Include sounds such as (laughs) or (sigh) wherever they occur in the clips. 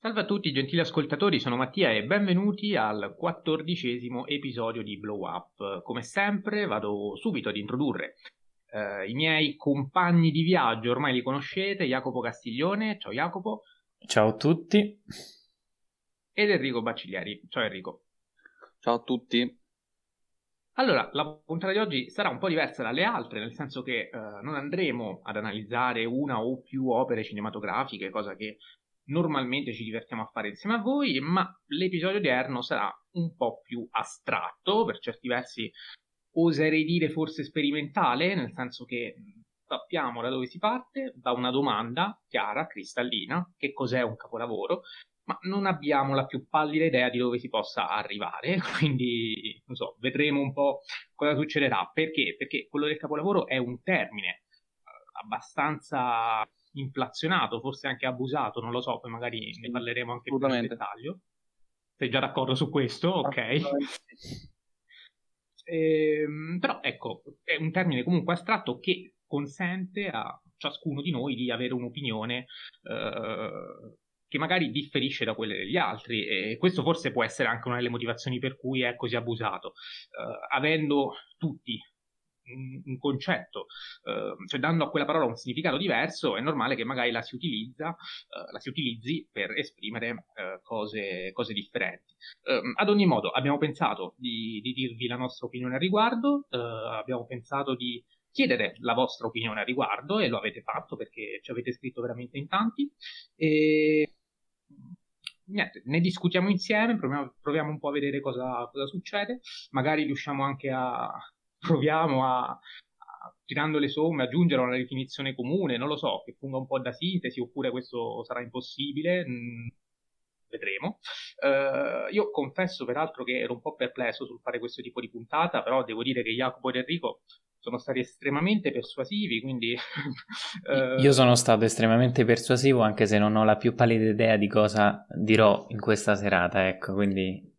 Salve a tutti gentili ascoltatori, sono Mattia e benvenuti al quattordicesimo episodio di Blow Up. Come sempre vado subito ad introdurre eh, i miei compagni di viaggio, ormai li conoscete, Jacopo Castiglione, ciao Jacopo. Ciao a tutti. Ed Enrico Baccigliari, ciao Enrico. Ciao a tutti. Allora, la puntata di oggi sarà un po' diversa dalle altre, nel senso che eh, non andremo ad analizzare una o più opere cinematografiche, cosa che normalmente ci divertiamo a fare insieme a voi, ma l'episodio odierno sarà un po' più astratto, per certi versi oserei dire forse sperimentale, nel senso che sappiamo da dove si parte, da una domanda chiara, cristallina, che cos'è un capolavoro, ma non abbiamo la più pallida idea di dove si possa arrivare, (laughs) quindi non so, vedremo un po' cosa succederà. Perché? Perché quello del capolavoro è un termine eh, abbastanza inflazionato, forse anche abusato, non lo so, poi magari ne parleremo anche più nel dettaglio. Sei già d'accordo su questo? Ok. Ehm, però ecco, è un termine comunque astratto che consente a ciascuno di noi di avere un'opinione eh, che magari differisce da quelle degli altri e questo forse può essere anche una delle motivazioni per cui è così abusato. Eh, avendo tutti un, concetto, eh, cioè dando a quella parola un significato diverso, è normale che magari la si utilizza, eh, la si utilizzi per esprimere eh, cose, cose, differenti. Ehm, ad ogni modo, abbiamo pensato di, di, dirvi la nostra opinione al riguardo, eh, abbiamo pensato di chiedere la vostra opinione al riguardo e lo avete fatto perché ci avete scritto veramente in tanti. E niente, ne discutiamo insieme, proviamo, proviamo, un po' a vedere cosa, cosa succede, magari riusciamo anche a, proviamo a, a, tirando le somme, aggiungere una definizione comune, non lo so, che funga un po' da sintesi, oppure questo sarà impossibile. Mm, vedremo. Uh, io confesso peraltro che ero un po' perplesso sul fare questo tipo di puntata, però devo dire che Jacopo ed Enrico sono stati estremamente persuasivi, quindi... uh... (laughs) Io sono stato estremamente persuasivo anche se non ho la più pallida idea di cosa dirò in questa serata, ecco, quindi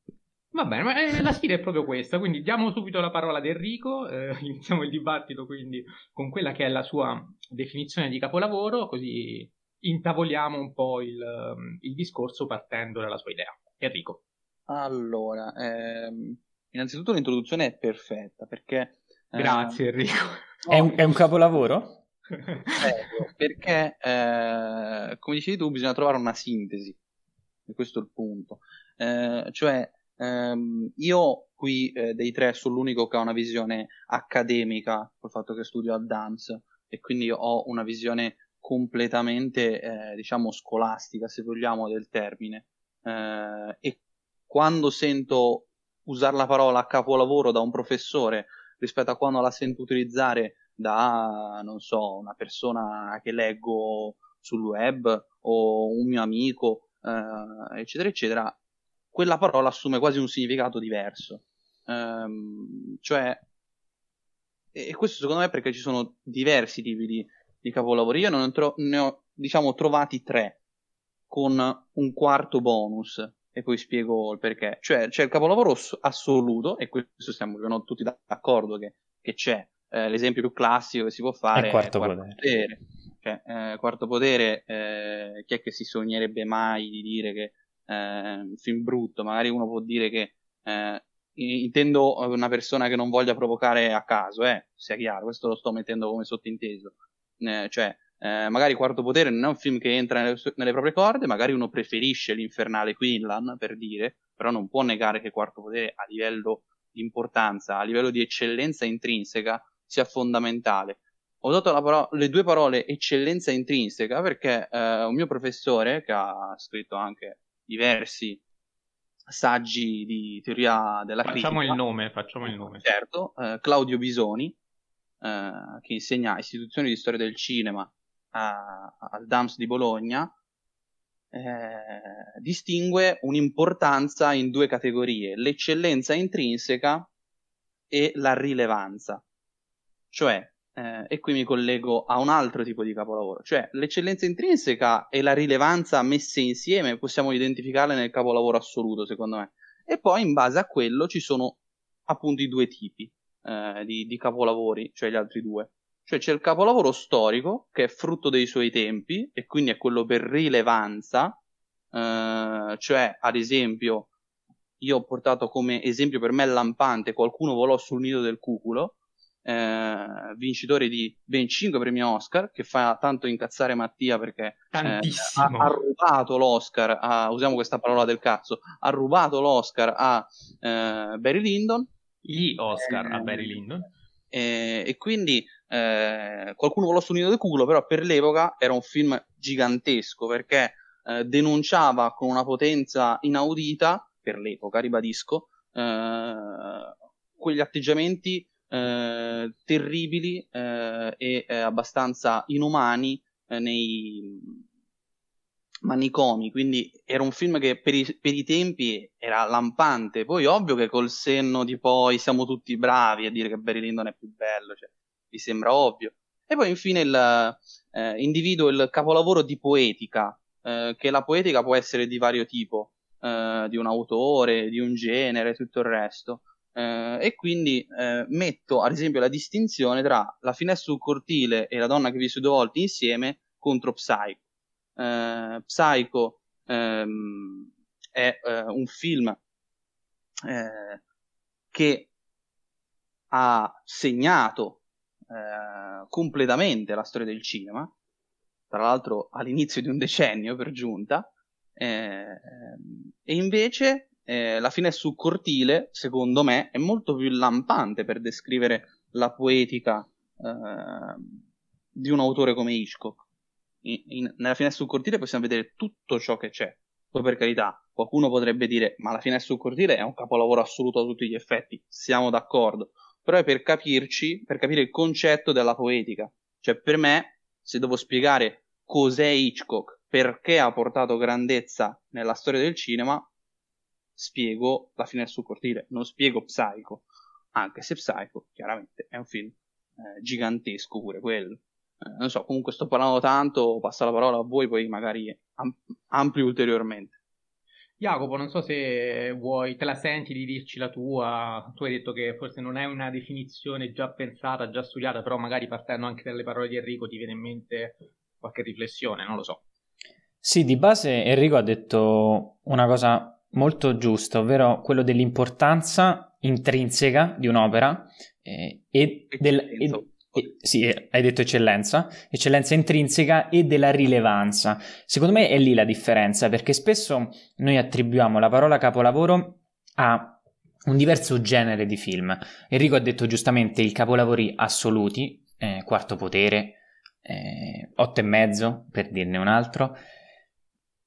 Va bene, ma eh, la sfida è proprio questa, quindi diamo subito la parola ad Enrico, eh, (laughs) iniziamo il dibattito quindi con quella che è la sua definizione di capolavoro, così intavoliamo un po' il, ehm, il discorso partendo dalla sua idea. Enrico. Allora, ehm, innanzitutto l'introduzione è perfetta perché... Ehm, Grazie Enrico. È un, è un capolavoro? (laughs) perché, eh, come dicevi tu, bisogna trovare una sintesi, e questo è il punto. Eh, cioè, Um, io qui eh, dei tre sono l'unico che ha una visione accademica col fatto che studio al dance e quindi ho una visione completamente eh, diciamo scolastica se vogliamo del termine. Eh, e quando sento usare la parola capolavoro da un professore rispetto a quando la sento utilizzare da non so una persona che leggo sul web o un mio amico eh, eccetera eccetera quella parola assume quasi un significato diverso. Um, cioè, e questo secondo me perché ci sono diversi tipi di, di capolavori. Io ne ho, ne ho, diciamo, trovati tre, con un quarto bonus, e poi spiego il perché. Cioè, c'è il capolavoro assoluto, e questo siamo no, tutti d'accordo che, che c'è. Eh, l'esempio più classico che si può fare è quarto, è quarto potere. potere. Cioè, eh, quarto potere, eh, chi è che si sognerebbe mai di dire che un film brutto, magari uno può dire che eh, intendo una persona che non voglia provocare a caso, eh, sia chiaro, questo lo sto mettendo come sottinteso. Eh, cioè, eh, magari Quarto Potere non è un film che entra nelle, nelle, proprie corde, magari uno preferisce l'infernale Quinlan, per dire, però non può negare che Quarto Potere a livello di importanza, a livello di eccellenza intrinseca, sia fondamentale. Ho dato paro- le due parole eccellenza intrinseca perché eh, un mio professore, che ha scritto anche diversi saggi di teoria della facciamo critica. Il nome, facciamo il nome, Certo, eh, Claudio Bisoni, eh, che insegna istituzioni di storia del cinema al DAMS di Bologna, eh, distingue un'importanza in due categorie, l'eccellenza intrinseca e la rilevanza. Cioè, eh, e qui mi collego a un altro tipo di capolavoro, cioè l'eccellenza intrinseca e la rilevanza messe insieme possiamo identificarle nel capolavoro assoluto, secondo me. E poi in base a quello ci sono appunto i due tipi eh, di, di capolavori, cioè gli altri due. Cioè c'è il capolavoro storico, che è frutto dei suoi tempi, e quindi è quello per rilevanza, eh, cioè ad esempio io ho portato come esempio per me lampante Qualcuno volò sul nido del cuculo, eh, vincitore di ben 5 premi Oscar, che fa tanto incazzare Mattia perché eh, ha, ha, rubato l'Oscar, a, usiamo questa parola del cazzo, ha rubato l'Oscar a eh, Barry Lyndon. Gli Oscar a Barry Lyndon. e quindi eh, qualcuno volò sul nido del cuculo, però per l'epoca era un film gigantesco perché eh, denunciava con una potenza inaudita per l'epoca, ribadisco, eh, quegli atteggiamenti eh, terribili eh, e eh, abbastanza inumani eh, nei manicomi, quindi era un film che per i, per i, tempi era lampante, poi ovvio che col senno di poi siamo tutti bravi a dire che Barry Lyndon è più bello, cioè, vi sembra ovvio. E poi infine il, individuo il capolavoro di poetica, che la poetica può essere di vario tipo, di un autore, di un genere, tutto il resto. Eh, e quindi eh, metto ad esempio la distinzione tra La finestra sul cortile e La donna che visse due volte insieme contro Psycho. Eh, Psycho ehm, è eh, un film che ha segnato completamente la storia del cinema, tra l'altro all'inizio di un decennio per giunta, eh, e invece eh, La fine sul cortile, secondo me, è molto più lampante per descrivere la poetica eh, di un autore come Hitchcock. In, in, nella finestra sul cortile possiamo vedere tutto ciò che c'è. Poi per carità, qualcuno potrebbe dire ma la finestra sul cortile è un capolavoro assoluto a tutti gli effetti, siamo d'accordo, però è per capirci, per capire il concetto della poetica. Cioè per me, se devo spiegare cos'è Hitchcock perché ha portato grandezza nella storia del cinema, spiego La fine sul cortile, non spiego Psycho, anche se Psycho chiaramente è un film eh, gigantesco pure quello. Eh, non so, comunque sto parlando tanto, passo la parola a voi, poi magari am- ampli ulteriormente. Jacopo, non so se vuoi, te la senti di dirci la tua. Tu hai detto che forse non è una definizione già pensata, già studiata, però magari partendo anche dalle parole di Enrico ti viene in mente qualche riflessione, non lo so. Sì, di base Enrico ha detto una cosa molto giusta, ovvero quello dell'importanza intrinseca di un'opera eh, e, del, e, e, sì, hai detto eccellenza, eccellenza intrinseca e della rilevanza. Secondo me è lì la differenza, perché spesso noi attribuiamo la parola capolavoro a un diverso genere di film. Enrico ha detto giustamente i capolavori assoluti, eh, Quarto Potere, eh, Otto e mezzo, per dirne un altro,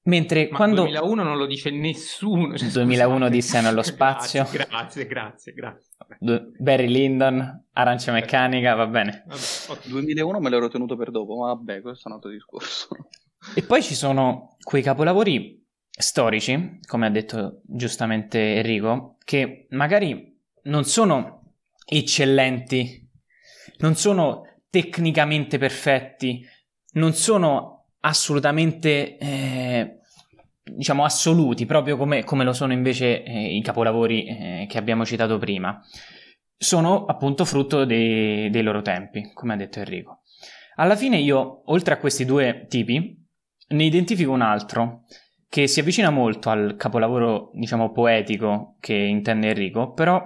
Mentre Ma quando... 2001 non lo dice nessuno. Cioè, 2001 disse nello spazio. grazie, grazie, grazie. grazie. Barry Lyndon, Arancia Meccanica, va bene. Vabbè, 2001 me l'ero tenuto per dopo, ma vabbè, questo è un altro discorso. E poi ci sono quei capolavori storici, come ha detto giustamente Enrico, che magari non sono eccellenti, non sono tecnicamente perfetti, non sono assolutamente eh, diciamo assoluti, proprio come, come lo sono invece eh, i capolavori eh, che abbiamo citato prima. Sono appunto frutto dei, dei loro tempi, come ha detto Enrico. Alla fine io, oltre a questi due tipi, ne identifico un altro che si avvicina molto al capolavoro, diciamo, poetico che intende Enrico, però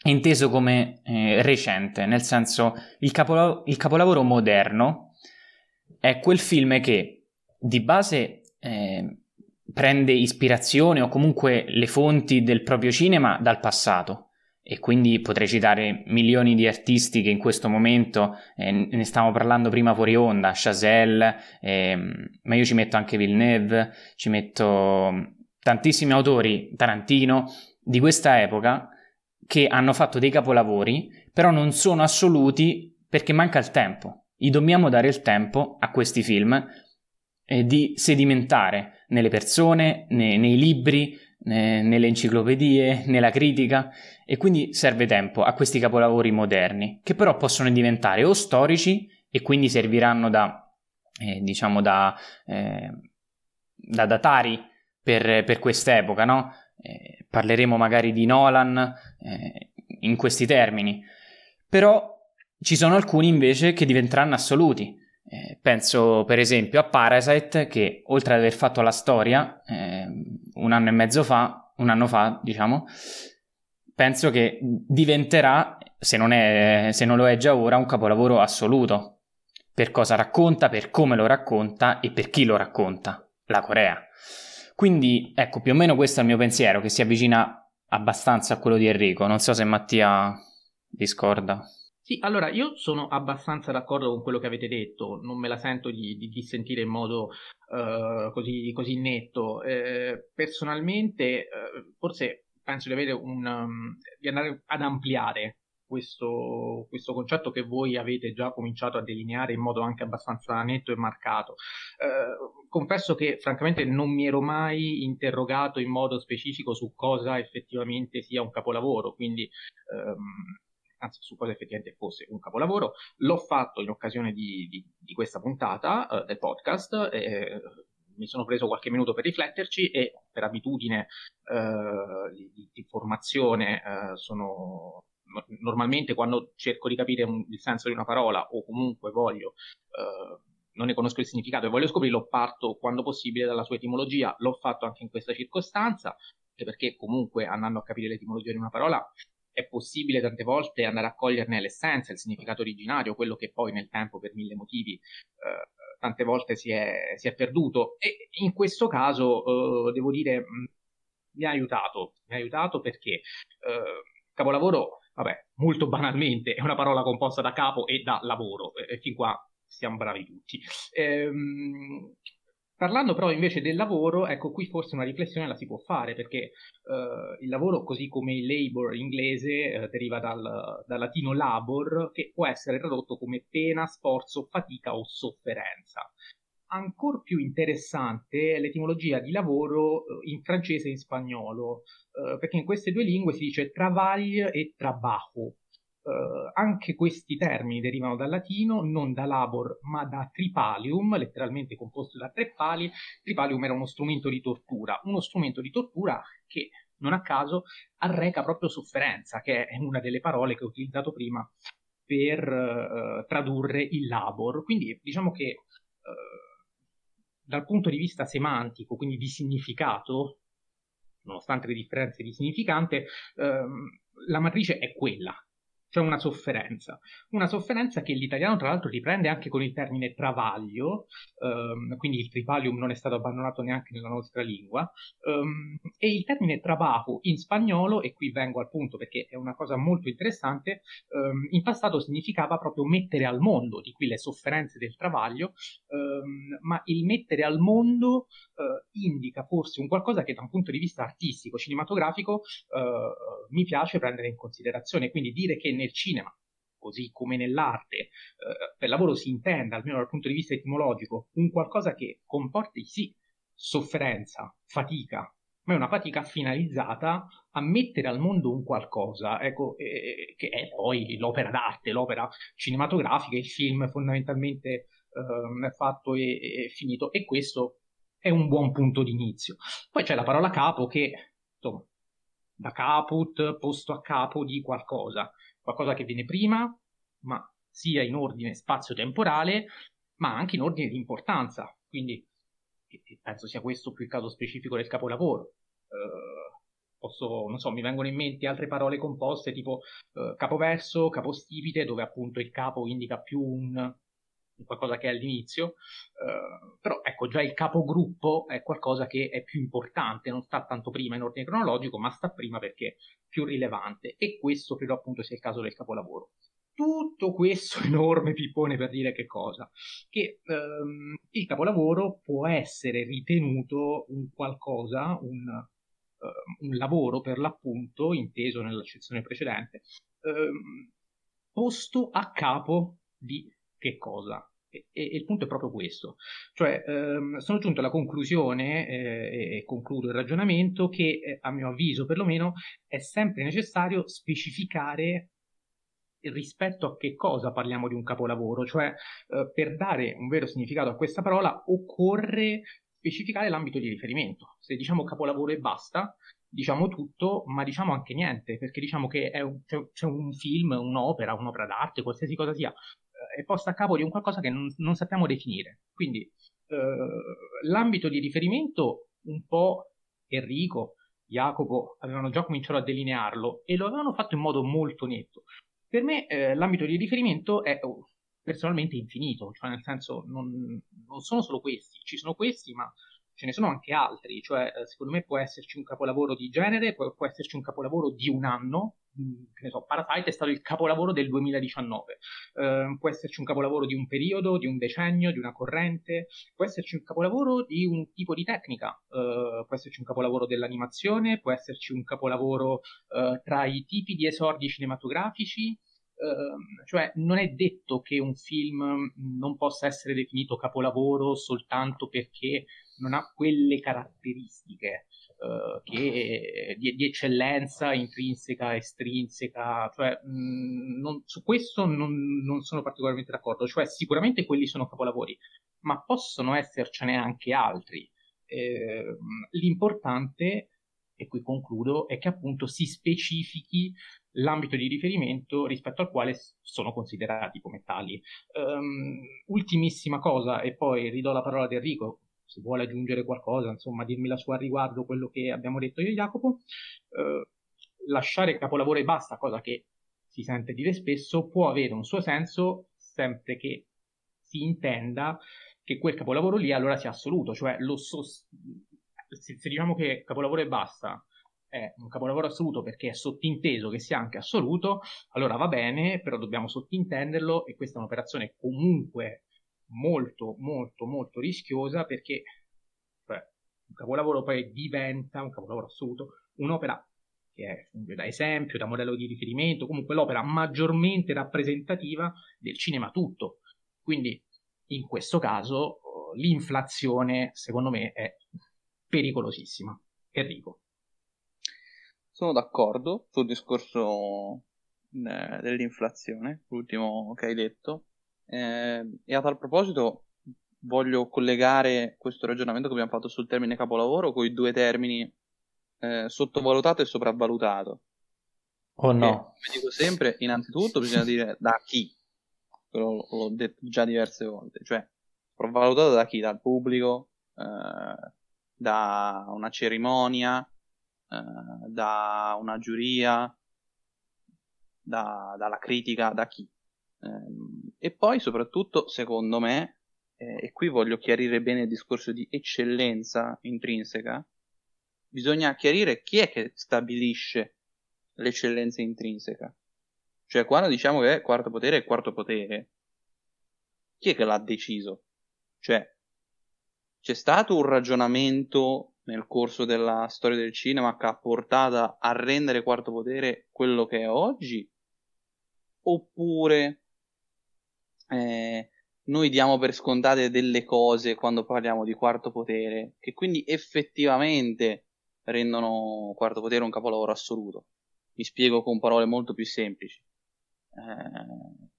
è inteso come eh, recente, nel senso il, capola- il capolavoro moderno è quel film che di base eh, prende ispirazione o comunque le fonti del proprio cinema dal passato. E quindi potrei citare milioni di artisti che in questo momento eh, ne stavamo parlando prima fuori onda, Chazelle, eh, ma io ci metto anche Villeneuve, ci metto tantissimi autori, Tarantino, di questa epoca che hanno fatto dei capolavori, però non sono assoluti perché manca il tempo gli dobbiamo dare il tempo a questi film eh, di sedimentare nelle persone, ne, nei libri, ne, nelle enciclopedie, nella critica e quindi serve tempo a questi capolavori moderni che però possono diventare o storici e quindi serviranno da, eh, diciamo, da, eh, da datari per, per quest'epoca, no? Eh, parleremo magari di Nolan eh, in questi termini, però ci sono alcuni invece che diventeranno assoluti. Eh, penso per esempio a Parasite che oltre ad aver fatto la storia eh, un anno e mezzo fa, un anno fa diciamo, penso che diventerà, se non, è, se non lo è già ora, un capolavoro assoluto per cosa racconta, per come lo racconta e per chi lo racconta, la Corea. Quindi ecco, più o meno questo è il mio pensiero, che si avvicina abbastanza a quello di Enrico. Non so se Mattia discorda. Sì, allora io sono abbastanza d'accordo con quello che avete detto, non me la sento di, di, di sentire in modo uh, così, così, netto. Eh, personalmente, uh, forse penso di un um, di andare ad ampliare questo, questo, concetto che voi avete già cominciato a delineare in modo anche abbastanza netto e marcato. Eh, confesso che francamente non mi ero mai interrogato in modo specifico su cosa effettivamente sia un capolavoro, quindi ehm, anzi su cosa effettivamente fosse un capolavoro. L'ho fatto in occasione di, di, di questa puntata eh, del podcast. Eh, mi sono preso qualche minuto per rifletterci e per abitudine eh, di, di, formazione sono normalmente quando cerco di capire un, il senso di una parola o comunque voglio non ne conosco il significato e voglio scoprirlo, parto quando possibile dalla sua etimologia. L'ho fatto anche in questa circostanza, perché comunque andando a capire l'etimologia di una parola è possibile tante volte andare a coglierne l'essenza, il significato originario, quello che poi nel tempo per mille motivi eh, tante volte si è, si è, perduto. E in questo caso eh, devo dire mh, mi ha aiutato, mi ha aiutato perché eh, capolavoro, vabbè, molto banalmente è una parola composta da capo e da lavoro, e fin qua siamo bravi tutti. Ehm, Parlando però invece del lavoro, ecco qui forse una riflessione la si può fare perché uh, il lavoro, così come il labor inglese, uh, deriva dal, dal, latino labor, che può essere tradotto come pena, sforzo, fatica o sofferenza. Ancora più interessante è l'etimologia di lavoro uh, in francese e in spagnolo, perché in queste due lingue si dice travail e trabajo, Uh, anche questi termini derivano dal latino, non da labor, ma da tripalium, letteralmente composto da tre pali. Tripalium era uno strumento di tortura, uno strumento di tortura che, non a caso, arreca proprio sofferenza, che è una delle parole che ho utilizzato prima per uh, tradurre il labor. Quindi diciamo che uh, dal punto di vista semantico, quindi di significato, nonostante le differenze di significante, ehm, la matrice è quella, cioè una sofferenza. Una sofferenza che l'italiano tra l'altro riprende anche con il termine travaglio, um, quindi il tripalium non è stato abbandonato neanche nella nostra lingua, um, e il termine trabajo in spagnolo, e qui vengo al punto perché è una cosa molto interessante, um, in passato significava proprio mettere al mondo, di qui le sofferenze del travaglio, ma il mettere al mondo uh, indica forse un qualcosa che da un punto di vista artistico, cinematografico, uh, mi piace prendere in considerazione, quindi dire che nel cinema, così come nell'arte, eh, per lavoro si intenda, almeno dal punto di vista etimologico, un qualcosa che comporti sì sofferenza, fatica, ma è una fatica finalizzata a mettere al mondo un qualcosa, ecco, eh, che è poi l'opera d'arte, l'opera cinematografica, il film fondamentalmente eh, fatto e, e, finito, e questo è un buon punto di inizio. Poi c'è la parola capo che, insomma, da caput, posto a capo di qualcosa qualcosa che viene prima, ma sia in ordine spazio-temporale, ma anche in ordine di importanza. Quindi penso sia questo più il caso specifico del capolavoro. Uh, posso, non so, mi vengono in mente altre parole composte tipo uh, capoverso, capostipite, dove appunto il capo indica più un, qualcosa che è all'inizio, uh, però ecco già il capogruppo è qualcosa che è più importante, non sta tanto prima in ordine cronologico, ma sta prima perché è più rilevante e questo credo appunto sia il caso del capolavoro. Tutto questo (laughs) enorme pippone per dire che cosa? Che um, il capolavoro può essere ritenuto un qualcosa, un, uh, un lavoro per l'appunto, inteso nell'accezione precedente, um, posto a capo di che cosa? E, e, il punto è proprio questo, cioè ehm, sono giunto alla conclusione, eh, e concludo il ragionamento, che eh, a mio avviso perlomeno è sempre necessario specificare rispetto a che cosa parliamo di un capolavoro, cioè eh, per dare un vero significato a questa parola occorre specificare l'ambito di riferimento. Se diciamo capolavoro e basta, diciamo tutto, ma diciamo anche niente, perché diciamo che un, c'è, c'è, un film, un'opera, un'opera d'arte, qualsiasi cosa sia, è posta a capo di un qualcosa che non, non sappiamo definire. Quindi eh, l'ambito di riferimento un po' Enrico, Jacopo avevano già cominciato a delinearlo e lo avevano fatto in modo molto netto. Per me eh, l'ambito di riferimento è oh, personalmente infinito, cioè nel senso non, non sono solo questi, ci sono questi, ma ce ne sono anche altri, cioè eh, secondo me può esserci un capolavoro di genere, può, può esserci un capolavoro di un anno, che ne so, Parasite è stato il capolavoro del 2019, uh, può esserci un capolavoro di un periodo, di un decennio, di una corrente, può esserci un capolavoro di un tipo di tecnica, uh, può esserci un capolavoro dell'animazione, può esserci un capolavoro uh, tra i tipi di esordi cinematografici, Ehm, cioè non è detto che un film non possa essere definito capolavoro soltanto perché non ha quelle caratteristiche uh, che, di, di, eccellenza intrinseca, estrinseca, cioè, mh, non, su questo non, non, sono particolarmente d'accordo, cioè sicuramente quelli sono capolavori, ma possono essercene anche altri. Eh, l'importante e qui concludo, è che appunto si specifichi l'ambito di riferimento rispetto al quale sono considerati come tali. Um, ultimissima cosa, e poi ridò la parola ad Enrico, se vuole aggiungere qualcosa, insomma, dirmi la sua riguardo quello che abbiamo detto io e Jacopo. Uh, lasciare capolavoro e basta, cosa che si sente dire spesso, può avere un suo senso sempre che si intenda che quel capolavoro lì allora sia assoluto, cioè lo sost- se, se diciamo che capolavoro e basta è un capolavoro assoluto perché è sottinteso che sia anche assoluto, allora va bene, però dobbiamo sottintenderlo e questa è un'operazione comunque molto, molto, molto rischiosa perché cioè, un capolavoro poi diventa un capolavoro assoluto, un'opera che è, da esempio, da modello di riferimento, comunque l'opera maggiormente rappresentativa del cinema tutto. Quindi in questo caso l'inflazione, secondo me, è pericolosissima. Enrico. Sono d'accordo sul discorso eh, dell'inflazione, l'ultimo che hai detto, eh, e a tal proposito voglio collegare questo ragionamento che abbiamo fatto sul termine capolavoro con i due termini eh, sottovalutato e sopravvalutato. Oh no. come dico sempre, innanzitutto bisogna dire da chi, l'ho, l'ho detto già diverse volte, cioè sopravvalutato da chi? Dal pubblico, eh, da una cerimonia, eh, da una giuria, da, dalla critica, da chi. Eh, e poi soprattutto, secondo me, eh, e qui voglio chiarire bene il discorso di eccellenza intrinseca, bisogna chiarire chi è che stabilisce l'eccellenza intrinseca. Cioè, quando diciamo che quarto potere è quarto potere, chi è che l'ha deciso? Cioè, c'è stato un ragionamento nel corso della storia del cinema che ha portato a rendere Quarto Potere quello che è oggi? Oppure eh, noi diamo per scontate delle cose quando parliamo di Quarto Potere che quindi effettivamente rendono Quarto Potere un capolavoro assoluto? Mi spiego con parole molto più semplici. Eh,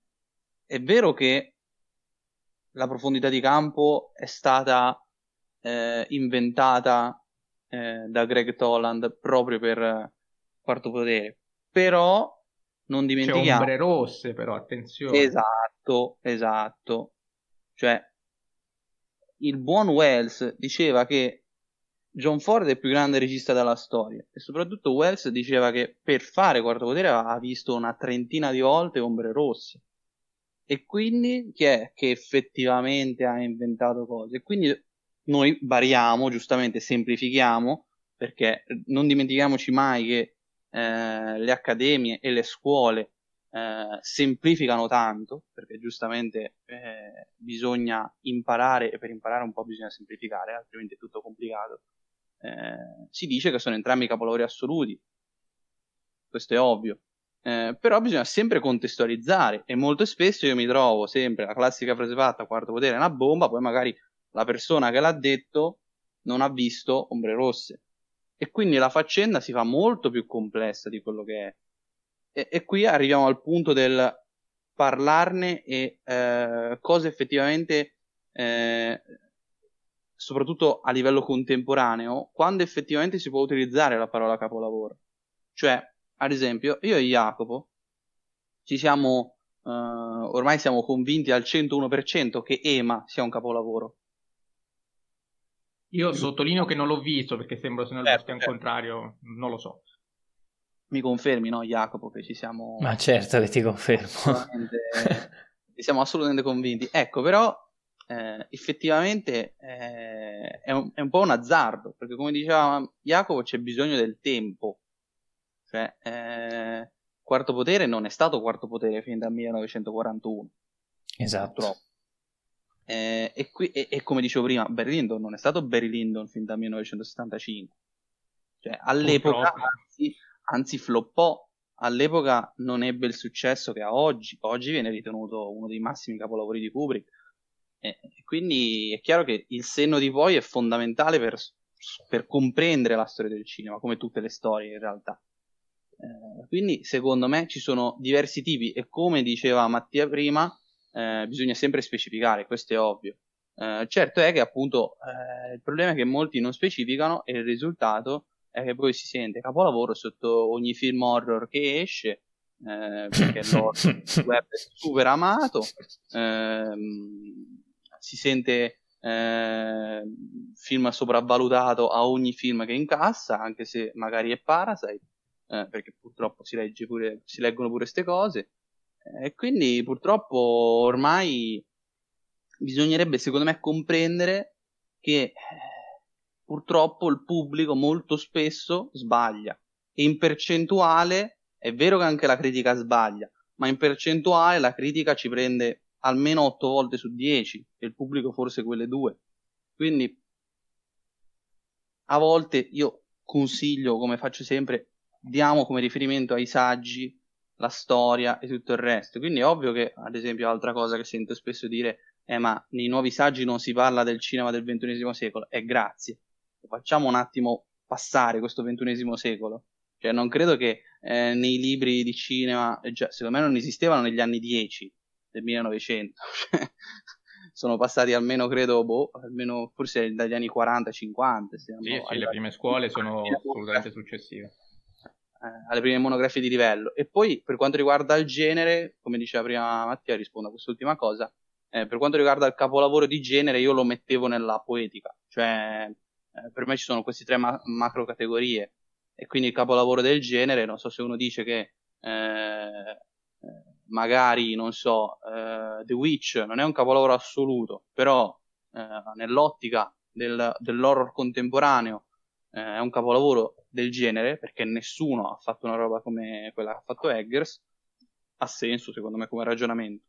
è vero che la profondità di campo è stata eh, inventata eh, da Greg Toland proprio per Quarto Potere. Però non dimentichiamo... C'è ombre rosse però, attenzione. Esatto, esatto. Cioè, il buon Wells diceva che John Ford è il più grande regista della storia e soprattutto Wells diceva che per fare Quarto Potere ha visto una trentina di volte ombre rosse. E quindi chi è che effettivamente ha inventato cose? Quindi noi variamo, giustamente semplifichiamo, perché non dimentichiamoci mai che eh, le accademie e le scuole eh, semplificano tanto, perché giustamente eh, bisogna imparare e per imparare un po' bisogna semplificare, altrimenti è tutto complicato. Eh, si dice che sono entrambi capolavori assoluti, questo è ovvio. Eh, però bisogna sempre contestualizzare e molto spesso io mi trovo sempre la classica frase fatta quarto potere è una bomba poi magari la persona che l'ha detto non ha visto ombre rosse. E quindi la faccenda si fa molto più complessa di quello che è. E, e qui arriviamo al punto del parlarne e eh, cosa effettivamente, eh, soprattutto a livello contemporaneo, quando effettivamente si può utilizzare la parola capolavoro. Cioè, ad esempio, io e Jacopo ci siamo uh, ormai siamo convinti al 101% che Ema sia un capolavoro. Io sottolineo che non l'ho visto perché sembra se non certo, certo. contrario, non lo so. Mi confermi, no, Jacopo, che ci siamo... Ma certo che ti confermo. Assolutamente, (laughs) siamo assolutamente convinti. Ecco, però, eh, effettivamente eh, è, un, è, un, po' un azzardo, perché come diceva Jacopo c'è bisogno del tempo. Cioè, eh, Quarto Potere non è stato Quarto Potere fin dal 1941. Esatto. Eh, e, qui, e, e, come dicevo prima, Barry Lyndon non è stato Barry Lyndon fin dal 1975. Cioè, all'epoca, anzi, anzi, floppò. All'epoca non ebbe il successo che ha oggi. Oggi viene ritenuto uno dei massimi capolavori di Kubrick. E, quindi è chiaro che il senno di poi è fondamentale per, per comprendere la storia del cinema, come tutte le storie in realtà. Eh, quindi secondo me ci sono diversi tipi e come diceva Mattia prima, eh, bisogna sempre specificare, questo è ovvio. Eh, certo è che appunto eh, il problema è che molti non specificano e il risultato è che poi si sente capolavoro sotto ogni film horror che esce, eh, perché (laughs) il web è super amato, ehm, si sente eh, film sopravvalutato a ogni film che incassa, anche se magari è Parasite eh, perché purtroppo si, legge pure, si leggono pure queste cose. E eh, quindi purtroppo ormai bisognerebbe, secondo me, comprendere che eh, purtroppo il pubblico molto spesso sbaglia. E in percentuale è vero che anche la critica sbaglia, ma in percentuale la critica ci prende almeno 8 volte su 10 e il pubblico forse quelle due. Quindi a volte io consiglio, come faccio sempre, diamo come riferimento ai saggi la storia e tutto il resto. Quindi è ovvio che, ad esempio, altra cosa che sento spesso dire è ma nei nuovi saggi non si parla del cinema del XXI secolo. E grazie. Facciamo un attimo passare questo XXI secolo. Cioè, non credo che eh, nei libri di cinema, già, secondo me non esistevano negli anni 10 del 1900. (laughs) sono passati almeno, credo, boh, almeno forse dagli anni 40-50. Sì, sì, le prime scuole sono assolutamente successive eh, alle prime monografie di livello. E poi per quanto riguarda il genere, come diceva prima Mattia, rispondo a quest'ultima cosa. Eh, per quanto riguarda il capolavoro di genere, io lo mettevo nella poetica, cioè eh, per me ci sono queste tre ma- macro categorie. E quindi il capolavoro del genere, non so se uno dice che eh, eh, magari, non so, eh, The Witch non è un capolavoro assoluto, però nell'ottica del, dell'horror contemporaneo è un capolavoro del genere, perché nessuno ha fatto una roba come quella che ha fatto Eggers, ha senso secondo me come ragionamento.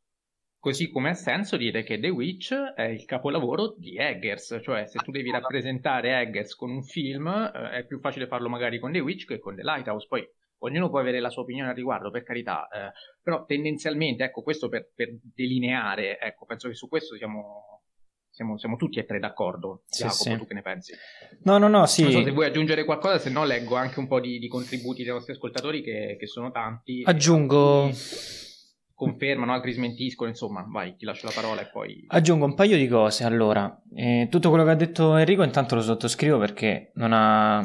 Così come ha senso dire che The Witch è il capolavoro di Eggers, cioè se tu devi rappresentare Eggers con un film eh, è più facile farlo magari con The Witch che con The Lighthouse, poi ognuno può avere la sua opinione al riguardo, per carità, eh, però tendenzialmente, ecco, questo per, per delineare, ecco, penso che su questo siamo siamo, siamo, tutti e tre d'accordo. Sì, Jacopo, sì. tu che ne pensi? No, no, no, sì. Non so se vuoi aggiungere qualcosa, se no leggo anche un po' di, di contributi dei nostri ascoltatori che, che sono tanti. Aggiungo... Confermano, altri smentiscono, insomma, vai, ti lascio la parola e poi... Aggiungo un paio di cose, allora. Eh, tutto quello che ha detto Enrico intanto lo sottoscrivo perché non ha,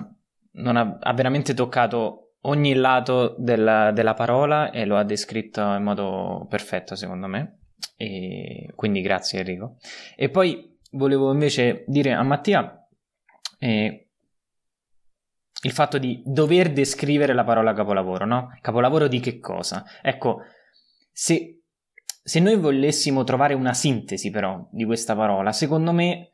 non ha, ha veramente toccato ogni lato della, della parola e lo ha descritto in modo perfetto, secondo me. E quindi grazie Enrico. E poi volevo invece dire a Mattia eh, il fatto di dover descrivere la parola capolavoro, no? Capolavoro di che cosa? Ecco, se, se noi volessimo trovare una sintesi però di questa parola, secondo me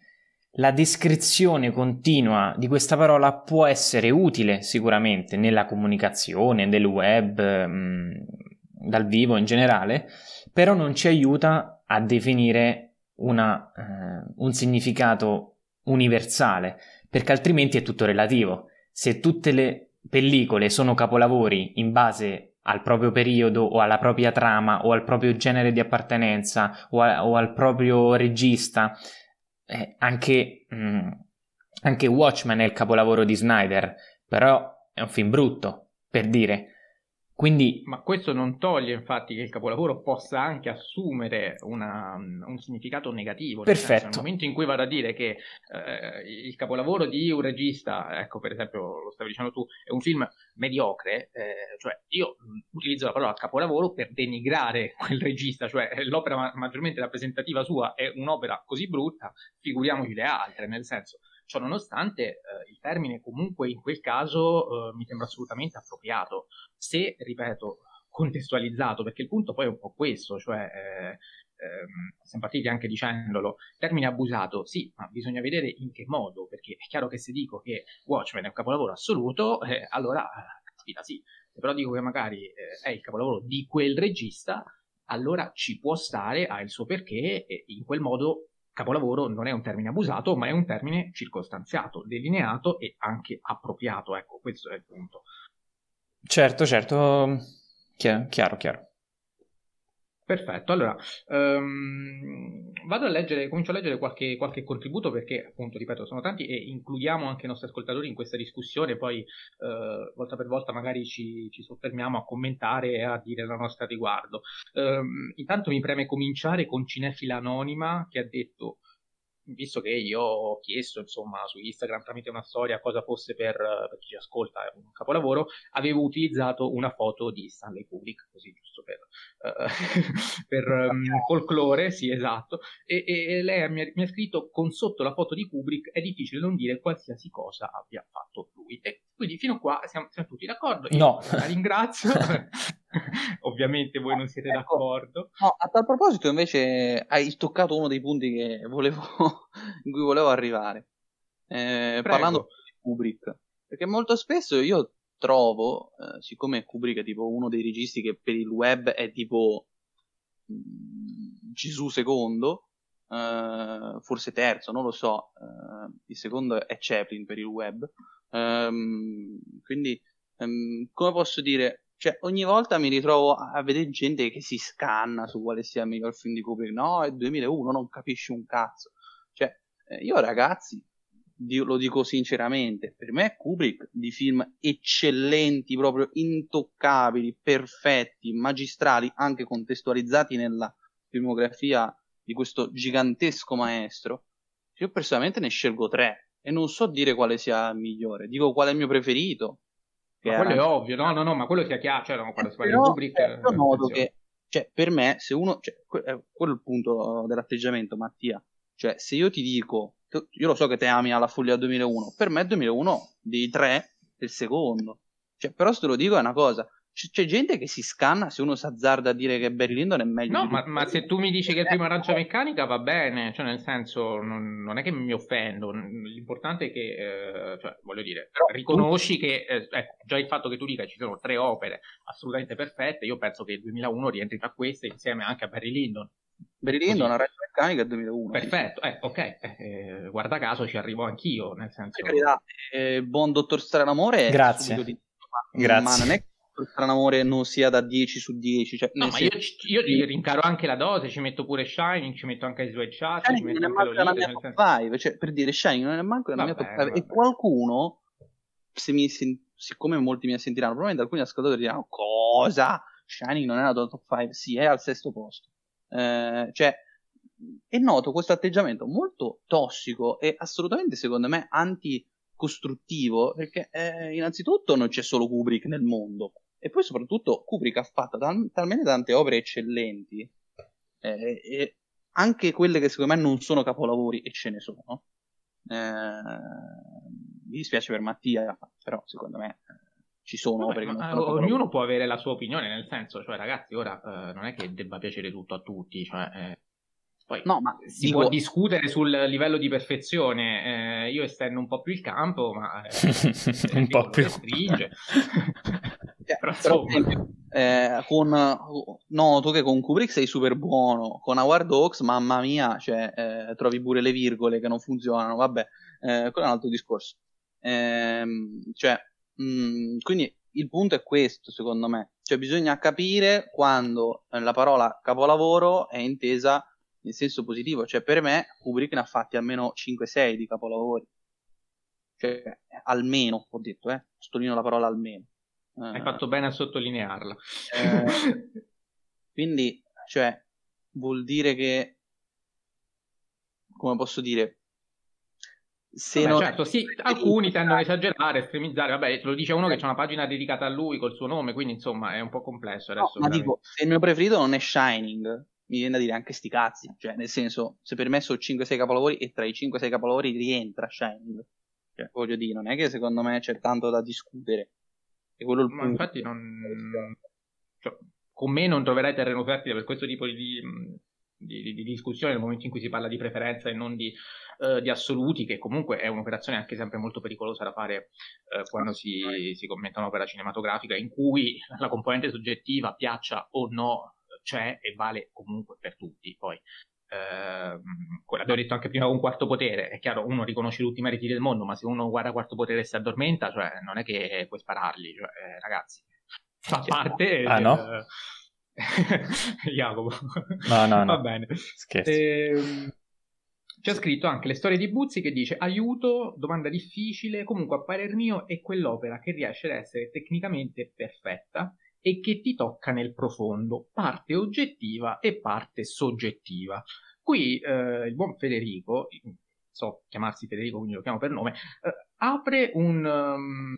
la descrizione continua di questa parola può essere utile sicuramente nella comunicazione, del web, mm, dal vivo in generale, però non ci aiuta a definire una, eh, un significato universale, perché altrimenti è tutto relativo. Se tutte le pellicole sono capolavori in base al proprio periodo o alla propria trama o al proprio genere di appartenenza o, a, o al proprio regista, eh, anche, mh, mm, anche Watchmen è il capolavoro di Snyder, però è un film brutto, per dire Quindi... Ma questo non toglie infatti che il capolavoro possa anche assumere una, un significato negativo. Perfetto. Senso, nel momento in cui vado a dire che eh, il capolavoro di un regista, ecco per esempio lo stavi dicendo tu, è un film mediocre, eh, cioè io utilizzo la parola capolavoro per denigrare (laughs) quel regista, cioè l'opera ma- maggiormente rappresentativa sua è un'opera così brutta, figuriamoci le altre, nel senso Ciò nonostante, eh, il termine comunque in quel caso eh, mi sembra assolutamente appropriato, se, ripeto, contestualizzato, perché il punto poi è un po' questo, cioè eh, ehm, siamo partiti anche dicendolo, termine abusato, sì, ma bisogna vedere in che modo, perché è chiaro che se dico che Watchmen è un capolavoro assoluto, eh, allora, caspita, sì, se però dico che magari eh, è il capolavoro di quel regista, allora ci può stare, ha il suo perché e in quel modo capolavoro non è un termine abusato, ma è un termine circostanziato, delineato e anche appropriato. Ecco, questo è il punto. Certo, certo, chiaro, chiaro. Perfetto, allora um, vado a leggere, comincio a leggere qualche, qualche, contributo perché appunto, ripeto, sono tanti e includiamo anche i nostri ascoltatori in questa discussione, poi uh, volta per volta magari ci, ci, soffermiamo a commentare e a dire la nostra riguardo. Um, intanto mi preme cominciare con Cinefila Anonima che ha detto visto che io ho chiesto insomma su Instagram tramite una storia cosa fosse per, per chi ci ascolta un capolavoro, avevo utilizzato una foto di Stanley Kubrick, così giusto per, uh, (laughs) per um, folklore, sì esatto, e, e lei mi ha, mi ha, scritto con sotto la foto di Kubrick è difficile non dire qualsiasi cosa abbia fatto lui. E quindi fino a qua siamo, siamo tutti d'accordo, io no. la ringrazio. (laughs) (laughs) Ovviamente voi non siete ecco, d'accordo. No, a tal proposito, invece, hai toccato uno dei punti volevo, (laughs) in cui volevo arrivare. Eh, parlando di Kubrick. Perché molto spesso io trovo, eh, siccome Kubrick è tipo uno dei registi che per il web è tipo mh, mm, Gesù secondo, eh, forse terzo, non lo so, eh, il secondo è Chaplin per il web. Um, quindi, um, come posso dire, cioè, ogni volta mi ritrovo a vedere gente che si scanna su quale sia il miglior film di Kubrick. No, è 2001, non capisci un cazzo. Cioè, eh, io ragazzi, lo dico sinceramente, per me Kubrick di film eccellenti, proprio intoccabili, perfetti, magistrali, anche contestualizzati nella filmografia di questo gigantesco maestro, io personalmente ne scelgo tre e non so dire quale sia il migliore, dico qual è il mio preferito, ma quello è ovvio, no, no, no, ma quello sia chiaro, cioè, no, quando si parla di Kubrick... Io noto che, cioè, per me, se uno, cioè, è quello è il punto dell'atteggiamento, Mattia, cioè, se io ti dico, io lo so che te ami alla follia 2001, per me 2001 dei tre è il secondo, cioè, però se te lo dico è una cosa, c- c'è gente che si scanna se uno si azzarda a dire che Barry Lyndon è meglio. No, ma, ma, se tu mi dici che il primo arancia meccanica va bene, cioè nel senso non, non è che mi offendo, l'importante è che, eh, cioè, voglio dire, Però riconosci tu... che eh, ecco, già il fatto che tu dica che ci sono tre opere assolutamente perfette, io penso che il 2001 rientri tra queste insieme anche a Barry Lyndon. Barry Lyndon, arancia meccanica è 2001. Perfetto, eh, ok, eh, guarda caso ci arrivo anch'io, nel senso... Eh, buon dottor Stranamore. Grazie. Di... Grazie. Ma non è strano amore non sia da 10 su 10. Cioè, no, ma io, io, io, rincaro anche la dose, ci metto pure Shining, ci metto anche i Sweat Chat, ci metto anche Lolita, mia top senso... 5, cioè, per dire Shining non è manco vabbè, mia top 5 e qualcuno se mi sen... siccome molti mi sentiranno, probabilmente alcuni ascoltatori diranno cosa? Shining non è la top 5? Sì, è al sesto posto. Eh, cioè, è noto questo atteggiamento molto tossico e assolutamente, secondo me, anti-costruttivo, perché eh, innanzitutto non c'è solo Kubrick nel mondo, e poi soprattutto Kubrick ha fatto tal- talmente tante opere eccellenti, eh, e anche quelle che secondo me non sono capolavori, e ce ne sono. Eh, mi dispiace per Mattia, però secondo me eh, ci sono Vabbè, opere che non sono Ognuno può avere la sua opinione, nel senso, cioè ragazzi, ora eh, non è che debba piacere tutto a tutti, cioè, eh, poi no, ma si dico... può discutere sul livello di perfezione. Eh, io estendo un po' più il campo, ma eh, (laughs) un po' più stringe. (laughs) Eh, esempio, eh, con, noto che con Kubrick sei super buono, con Howard Hawks, mamma mia, cioè, eh, trovi pure le virgole che non funzionano, vabbè, eh, quello è un altro discorso. Ehm, cioè, mh, mm, quindi il punto è questo, secondo me, cioè bisogna capire quando la parola capolavoro è intesa in senso positivo, cioè per me Kubrick ne ha fatti almeno 5-6 di capolavori, cioè almeno, ho detto, eh, sottolineo la parola almeno Hai fatto bene a sottolinearla. Eh, quindi, cioè, vuol dire che, come posso dire, se Vabbè, non... certo, sì, alcuni tendono a esagerare, estremizzare. Vabbè, te lo dice uno che c'è una pagina dedicata a lui col suo nome, quindi insomma è un po' complesso adesso. No, ma dico, se il mio preferito non è Shining, mi viene da dire anche sti cazzi. Cioè, nel senso, se per me sono 5-6 capolavori e tra i 5-6 capolavori rientra Shining. Cioè, voglio dire, non è che secondo me c'è tanto da discutere. È quello il punto. infatti non... Cioè, con me non troverai terreno fertile per questo tipo di, di, di, di, discussione nel momento in cui si parla di preferenza e non di, uh, di, assoluti, che comunque è un'operazione anche sempre molto pericolosa da fare uh, quando si, si, commenta un'opera cinematografica in cui la componente soggettiva, piaccia o no, c'è e vale comunque per tutti. Poi Uh, l'abbiamo detto anche prima con Quarto Potere, è chiaro, uno riconosce tutti i meriti del mondo, ma se uno guarda Quarto Potere e si addormenta, cioè, non è che puoi spararli, cioè, eh, ragazzi, fa parte... Ah, no? (laughs) Jacopo. No, no, no. Va bene. Scherzo. Eh, c'è scritto anche le storie di Buzzi che dice aiuto, domanda difficile, comunque a parer mio è quell'opera che riesce ad essere tecnicamente perfetta e che ti tocca nel profondo, parte oggettiva e parte soggettiva. Qui eh, il buon Federico, so chiamarsi Federico quindi lo chiamo per nome, eh, apre un, um,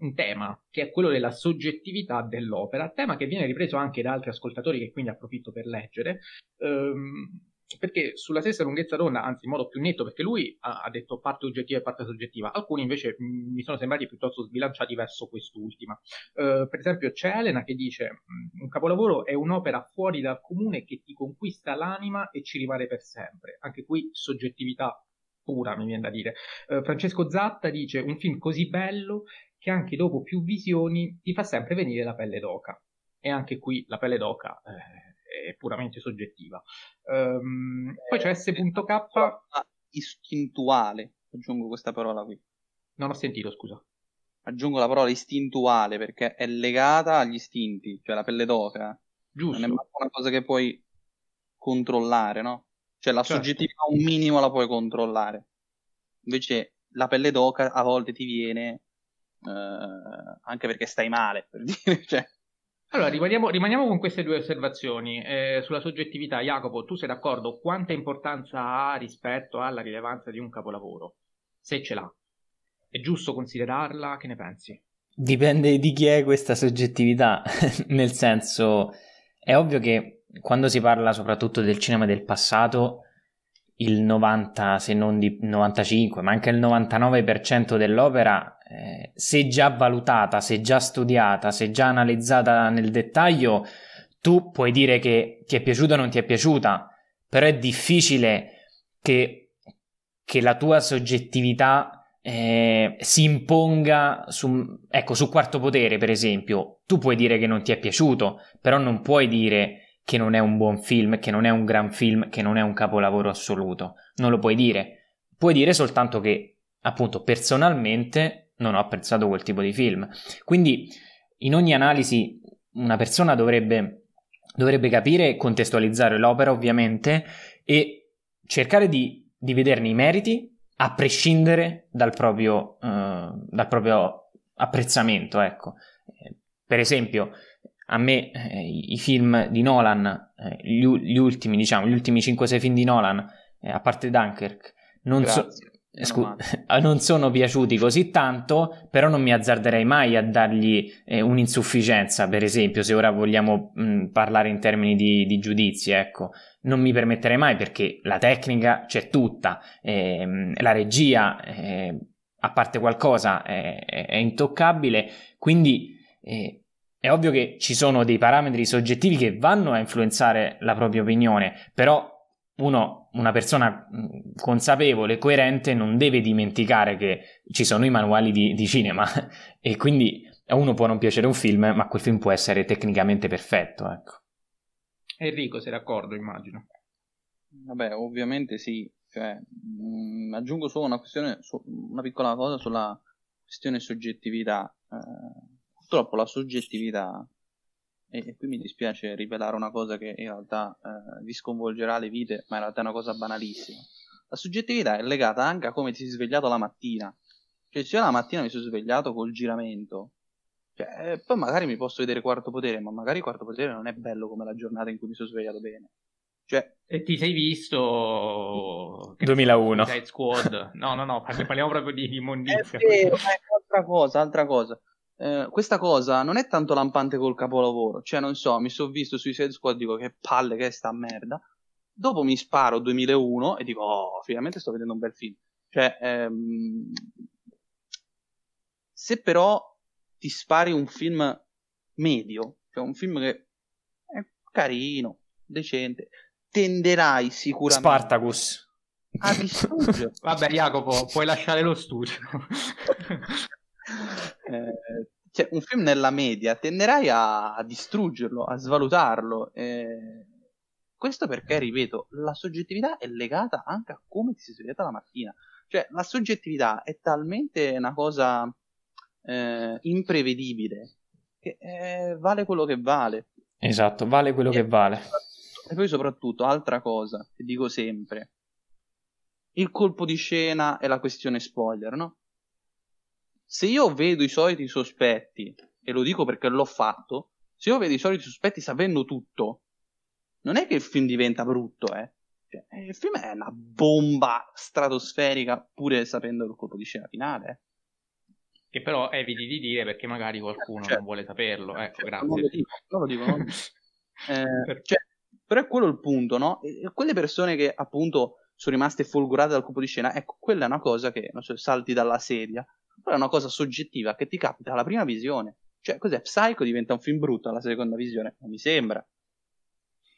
un tema che è quello della soggettività dell'opera, tema che viene ripreso anche da altri ascoltatori che quindi approfitto per leggere. Um, perché sulla stessa lunghezza d'onda, anzi in modo più netto, perché lui ha, ha detto parte oggettiva e parte soggettiva, alcuni invece mh, mi sono sembrati piuttosto sbilanciati verso quest'ultima. Uh, per esempio c'è Elena che dice un capolavoro è un'opera fuori dal comune che ti conquista l'anima e ci rimane per sempre. Anche qui soggettività pura, mi viene da dire. Uh, Francesco Zatta dice un film così bello che anche dopo più visioni ti fa sempre venire la pelle d'oca. E anche qui la pelle d'oca... Eh, è puramente soggettiva. Um, poi c'è S.K. Istintuale, aggiungo questa parola qui. Non ho sentito, scusa. Aggiungo la parola istintuale perché è legata agli istinti, cioè la pelle d'oca. Giusto. Non è una cosa che puoi controllare, no? Cioè la certo. soggettività un minimo la puoi controllare. Invece la pelle d'oca a volte ti viene eh, anche perché stai male, per (laughs) dire, cioè allora, rimaniamo, rimaniamo, con queste due osservazioni. Eh, sulla soggettività, Jacopo, tu sei d'accordo? Quanta importanza ha rispetto alla rilevanza di un capolavoro? Se ce l'ha. È giusto considerarla? Che ne pensi? Dipende di chi è questa soggettività. (laughs) Nel senso, è ovvio che quando si parla soprattutto del cinema del passato, il 90, se non di 95, ma anche il 99% dell'opera eh, se già valutata, se già studiata, se già analizzata nel dettaglio, tu puoi dire che ti è piaciuta o non ti è piaciuta, però è difficile che, che la tua soggettività eh, si imponga su, ecco, su quarto potere, per esempio. Tu puoi dire che non ti è piaciuto, però non puoi dire che non è un buon film, che non è un gran film, che non è un capolavoro assoluto. Non lo puoi dire. Puoi dire soltanto che, appunto, personalmente non ho apprezzato quel tipo di film. Quindi in ogni analisi una persona dovrebbe, dovrebbe capire e contestualizzare l'opera ovviamente e cercare di, di vederne i meriti a prescindere dal proprio, uh, dal proprio apprezzamento. Ecco. Per esempio, a me eh, i film di Nolan, eh, gli, gli, ultimi, diciamo, gli ultimi 5-6 film di Nolan, eh, a parte Dunkirk, non, so, Scu- (laughs) non sono piaciuti così tanto, però non mi azzarderei mai a dargli eh, un'insufficienza, per esempio, se ora vogliamo mh, parlare in termini di, di, giudizi, ecco, non mi permetterei mai perché la tecnica c'è tutta, eh, la regia, eh, a parte qualcosa, è, è intoccabile, quindi eh, è ovvio che ci sono dei parametri soggettivi che vanno a influenzare la propria opinione, però uno, una persona consapevole e coerente non deve dimenticare che ci sono i manuali di, di, cinema (laughs) e quindi a uno può non piacere un film, ma quel film può essere tecnicamente perfetto. Ecco. Enrico, sei d'accordo, immagino. Vabbè, ovviamente sì. Cioè, mh, aggiungo solo una, questione, una piccola cosa sulla questione soggettività. Eh, purtroppo la soggettività e, e, qui mi dispiace rivelare una cosa che in realtà eh, vi sconvolgerà le vite, ma in realtà è una cosa banalissima. La soggettività è legata anche a come ti sei svegliato la mattina. Cioè, se io la mattina mi sono svegliato col giramento, Cioè, eh, poi magari mi posso vedere quarto potere, ma magari quarto potere non è bello come la giornata in cui mi sono svegliato bene. Cioè, e ti sei visto 2001 Suicide Squad? No, no, no, parliamo proprio di immondizia. È vero, altra cosa, altra cosa. Eh, questa cosa non è tanto lampante col capolavoro, cioè non so, mi sono visto sui Suicide Squad dico che palle che è sta merda. Dopo mi sparo 2001 e dico "Oh, finalmente sto vedendo un bel film". Cioè ehm, se però ti spari un film medio, cioè un film che è carino, decente, tenderai sicuramente Spartacus a distruggere. (laughs) Vabbè, Jacopo, puoi lasciare lo studio. (laughs) eh, cioè, un film nella media tenderai a, a distruggerlo, a svalutarlo. Eh, questo perché, ripeto, la soggettività è legata anche a come ti sei svegliata la mattina. Cioè, la soggettività è talmente una cosa eh, imprevedibile che eh, vale quello che vale. Esatto, vale quello e, che vale. E poi soprattutto, altra cosa che dico sempre, il colpo di scena e la questione spoiler, no? Se io vedo i soliti sospetti, e lo dico perché l'ho fatto, se io vedo i soliti sospetti sapendo tutto, non è che il film diventa brutto, eh. Cioè, il film è una bomba stratosferica, pure sapendo il colpo di scena finale, eh. Che però eviti di dire perché magari qualcuno certo. non vuole saperlo. Ecco, certo, grazie. Non lo dico, non lo dico. Non... (laughs) eh, cioè, però è quello il punto, no? E quelle persone che appunto sono rimaste folgorate dal colpo di scena, ecco, quella è una cosa che, non so, salti dalla sedia, però è una cosa soggettiva che ti capita alla prima visione. Cioè, cos'è? Psycho diventa un film brutto alla seconda visione? Non mi sembra.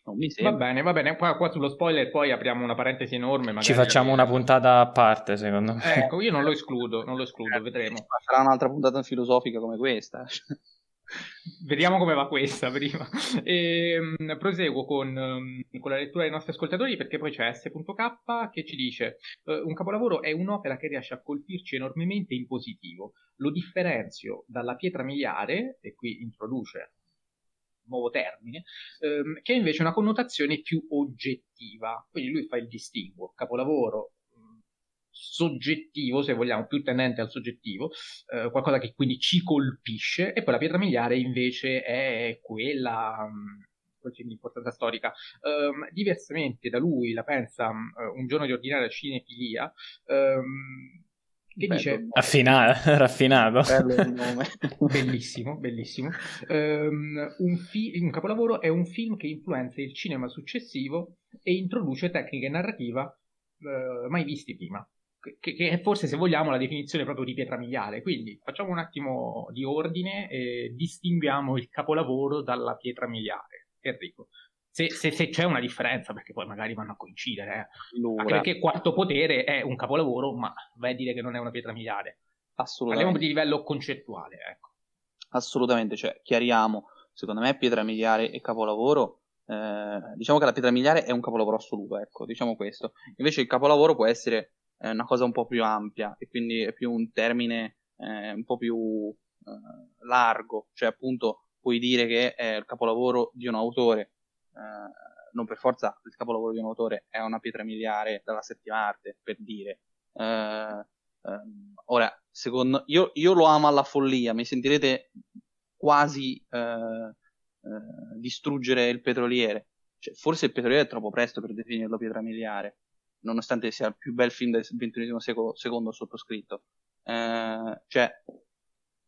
Non mi sembra. Va bene, va bene. Qua, qua sullo spoiler poi apriamo una parentesi enorme. Magari Ci facciamo una puntata a parte, secondo me. Ecco, io non lo (laughs) escludo, non lo escludo, eh, vedremo. Sarà un'altra puntata filosofica come questa. Vediamo come va questa prima. (laughs) E, um, proseguo con, um, con, la lettura dei nostri ascoltatori perché poi c'è S.K che ci dice uh, un capolavoro è un'opera che riesce a colpirci enormemente in positivo. Lo differenzio dalla pietra miliare, e qui introduce nuovo termine, ehm, che ha invece una connotazione più oggettiva. Quindi lui fa il distinguo, capolavoro soggettivo, se vogliamo, più tendente al soggettivo, eh, qualcosa che quindi ci colpisce, e poi la pietra miliare invece è quella, quel film di importanza storica. Um, diversamente da lui la pensa um, Un giorno di ordinaria cinefilia, um, che Bello. dice Affinato, (laughs) raffinato. (laughs) Bellissimo bellissimo. Um, un, fi- un, capolavoro è un film che influenza il cinema successivo e introduce tecniche narrative uh, mai viste prima che, che, è forse se vogliamo la definizione proprio di pietra miliare quindi facciamo un attimo di ordine e distinguiamo il capolavoro dalla pietra miliare Enrico se, se, se, c'è una differenza, perché poi magari vanno a coincidere, eh. allora. anche perché Quarto Potere è un capolavoro, ma vai a dire che non è una pietra miliare. Assolutamente. Parliamo di livello concettuale, ecco. Assolutamente, cioè, chiariamo, secondo me pietra miliare e capolavoro, eh, diciamo che la pietra miliare è un capolavoro assoluto, ecco, diciamo questo. Invece il capolavoro può essere eh, una cosa un po' più ampia, e quindi è più un termine eh, un po' più eh, largo, cioè appunto puoi dire che è il capolavoro di un autore, eh, non per forza il capolavoro di un autore è una pietra miliare dalla settima arte, per dire. Eh, ehm, ora, secondo io, io lo amo alla follia, mi sentirete quasi eh, eh, distruggere il petroliere. Cioè, forse il petroliere è troppo presto per definirlo pietra miliare, nonostante sia il più bel film del XXI secolo, secondo sottoscritto. Eh, cioè,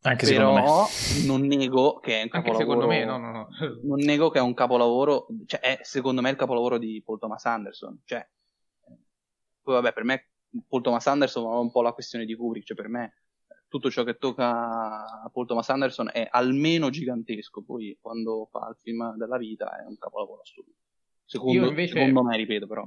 anche Però non nego che è un capolavoro. Anche secondo me, no, no, no. (laughs) Non nego che è un capolavoro, cioè è secondo me il capolavoro di Paul Thomas Anderson. Cioè, poi vabbè, per me Paul Thomas Anderson è un po' la questione di Kubrick, cioè per me tutto ciò che tocca a Paul Thomas Anderson è almeno gigantesco, poi quando fa il film della vita è un capolavoro assoluto. Secondo, invece... secondo me, ripeto però.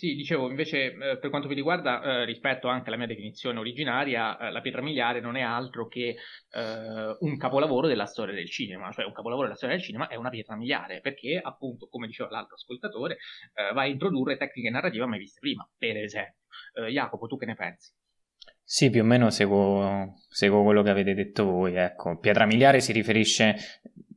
Sì, dicevo, invece eh, per quanto mi riguarda, eh, rispetto anche alla mia definizione originaria, eh, la pietra miliare non è altro che eh, un capolavoro della storia del cinema, cioè un capolavoro della storia del cinema è una pietra miliare, perché appunto, come diceva l'altro ascoltatore, eh, va a introdurre tecniche narrative mai viste prima, per esempio. Eh, Jacopo, tu che ne pensi? Sì, più o meno seguo, seguo quello che avete detto voi. Ecco, pietra miliare si riferisce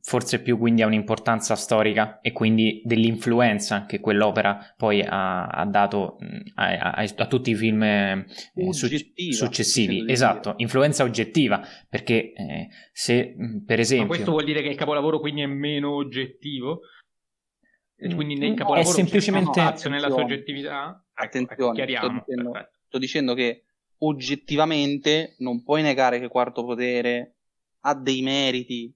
forse più quindi ha un'importanza storica e quindi dell'influenza che quell'opera poi ha, ha dato a, a, a, tutti i film eh, su, successivi. Esatto, influenza oggettiva, perché eh, se per esempio... Ma questo vuol dire che il capolavoro quindi è meno oggettivo? Quindi nel capolavoro è semplicemente spazio nella soggettività? Ecco, Attenzione, ecco, sto, dicendo, sto dicendo che oggettivamente non puoi negare che Quarto Potere ha dei meriti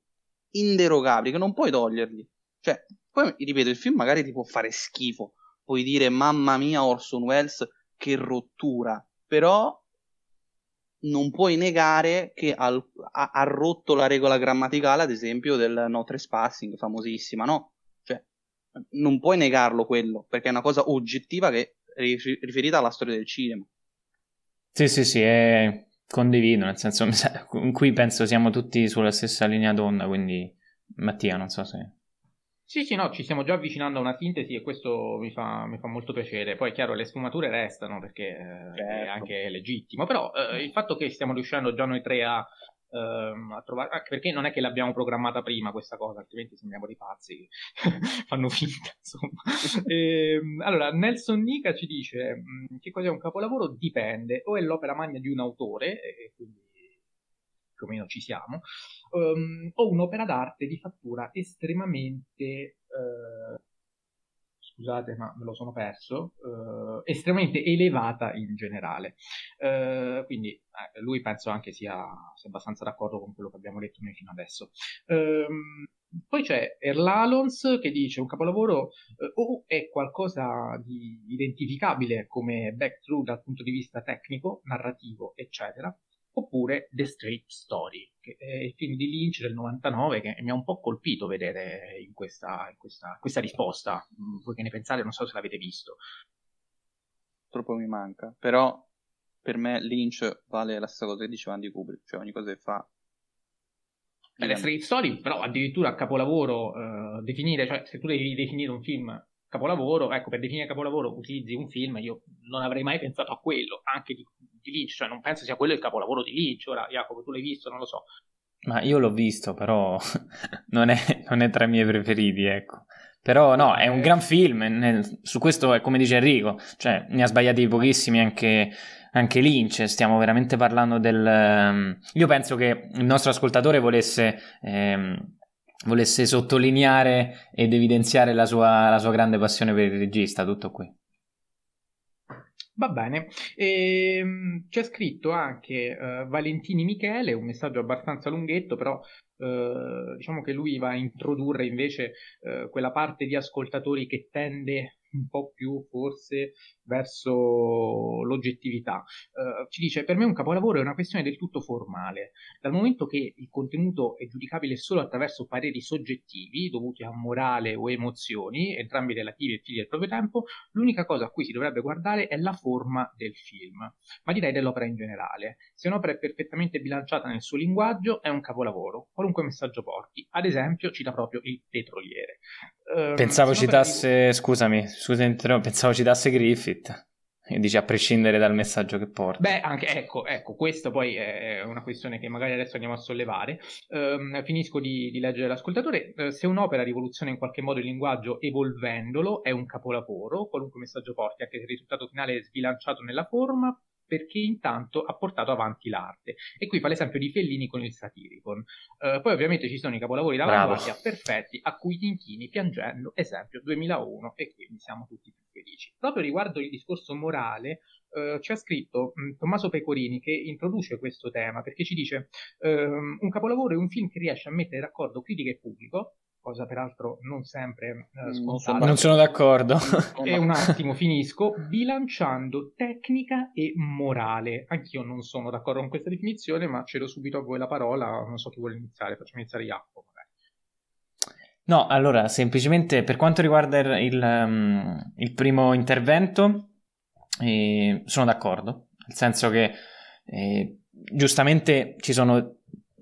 inderogabili che non puoi toglierli. Cioè, poi ripeto, il film magari ti può fare schifo, puoi dire mamma mia Orson Welles che rottura, però non puoi negare che ha, ha, ha, rotto la regola grammaticale, ad esempio, del no trespassing, famosissima, no? Cioè, non puoi negarlo quello, perché è una cosa oggettiva che è riferita alla storia del cinema. Sì, sì, sì, è... condivido, nel senso, qui penso siamo tutti sulla stessa linea d'onda, quindi Mattia, non so se... Sì, sì, no, ci stiamo già avvicinando a una sintesi e questo mi fa, mi fa molto piacere. Poi, chiaro, le sfumature restano perché eh, certo. è anche legittimo, però eh, il fatto che stiamo riuscendo già noi tre a ehm, a trovare, anche perché non è che l'abbiamo programmata prima questa cosa, altrimenti sembriamo dei pazzi che (laughs) fanno finta, insomma. e, (laughs) ehm, allora, Nelson Nica ci dice mm, che cos'è un capolavoro? Dipende, o è l'opera magna di un autore, e quindi più o meno ci siamo, um, o un'opera d'arte di fattura estremamente uh, scusate ma me lo sono perso, eh, estremamente elevata in generale. Eh, quindi eh, lui penso anche sia, sia, abbastanza d'accordo con quello che abbiamo detto noi fino adesso. Ehm, poi c'è Erlalons che dice un capolavoro eh, o è qualcosa di identificabile come back through dal punto di vista tecnico, narrativo, eccetera, oppure The Straight Story, che è il film di Lynch del 99 che mi ha un po' colpito vedere in questa, in questa, questa risposta. Mm, voi che ne pensate? Non so se l'avete visto. Troppo mi manca, però per me Lynch vale la stessa cosa che diceva Andy Kubrick, cioè ogni cosa che fa eh, le Straight Story, però addirittura capolavoro uh, definire, cioè se tu devi definire un film capolavoro, ecco, per definire capolavoro utilizzi un film, io non avrei mai pensato a quello, anche di, di Lynch, cioè non penso sia quello il capolavoro di Lynch, ora Jacopo tu l'hai visto, non lo so. Ma io l'ho visto, però (laughs) non è, non è tra i miei preferiti, ecco. Però no, è un gran film, nel, su questo è come dice Enrico, cioè ne ha sbagliati pochissimi anche, anche Lynch, stiamo veramente parlando del... Um, io penso che il nostro ascoltatore volesse... Um, volesse sottolineare ed evidenziare la sua, la sua grande passione per il regista, tutto qui. Va bene, e, ehm, c'è scritto anche uh, Valentini Michele, un messaggio abbastanza lunghetto, però uh, diciamo che lui va a introdurre invece uh, quella parte di ascoltatori che tende un po' più forse verso l'oggettività. Uh, ci dice, per me un capolavoro è una questione del tutto formale. Dal momento che il contenuto è giudicabile solo attraverso pareri soggettivi, dovuti a morale o emozioni, entrambi relativi e figli del proprio tempo, l'unica cosa a cui si dovrebbe guardare è la forma del film, ma direi dell'opera in generale. Se un'opera è perfettamente bilanciata nel suo linguaggio, è un capolavoro, qualunque messaggio porti. Ad esempio, cita proprio il petroliere. Uh, pensavo citasse, scusami, scusami, pensavo citasse Griffith. E dice a prescindere dal messaggio che porta. Beh, anche ecco, ecco, questa poi è una questione che magari adesso andiamo a sollevare. Um, finisco di, di, leggere l'ascoltatore. Uh, se un'opera rivoluziona in qualche modo il linguaggio evolvendolo, è un capolavoro, qualunque messaggio porti, anche se il risultato finale è sbilanciato nella forma, perché intanto ha portato avanti l'arte. E qui fa l'esempio di Fellini con il Satiricon. Uh, poi ovviamente ci sono i capolavori d'avanguardia perfetti a cui ti inchini piangendo, esempio 2001, e quindi siamo tutti più felici. Proprio riguardo il discorso morale, uh, c'è scritto mh, Tommaso Pecorini che introduce questo tema perché ci dice uh, un capolavoro è un film che riesce a mettere d'accordo critica e pubblico cosa peraltro non sempre eh, scontata. Non sono d'accordo. (laughs) e un attimo finisco, bilanciando tecnica e morale. Anch'io non sono d'accordo con questa definizione, ma cedo subito a voi la parola, non so chi vuole iniziare, facciamo iniziare Jacopo. No, allora, semplicemente per quanto riguarda il, um, il primo intervento, eh, sono d'accordo, nel senso che eh, giustamente ci sono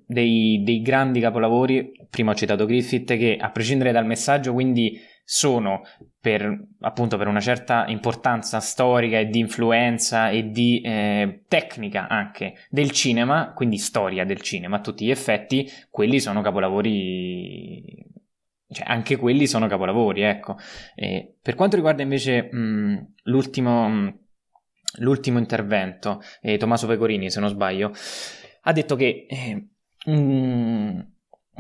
dei, dei, grandi capolavori, prima ho citato Griffith, che a prescindere dal messaggio, quindi sono per, appunto per una certa importanza storica e di influenza e di eh, tecnica anche del cinema, quindi storia del cinema a tutti gli effetti, quelli sono capolavori, cioè anche quelli sono capolavori, ecco. E per quanto riguarda invece mh, l'ultimo, mh, l'ultimo, intervento, eh, Tommaso Pecorini, se non sbaglio, ha detto che, eh, mh,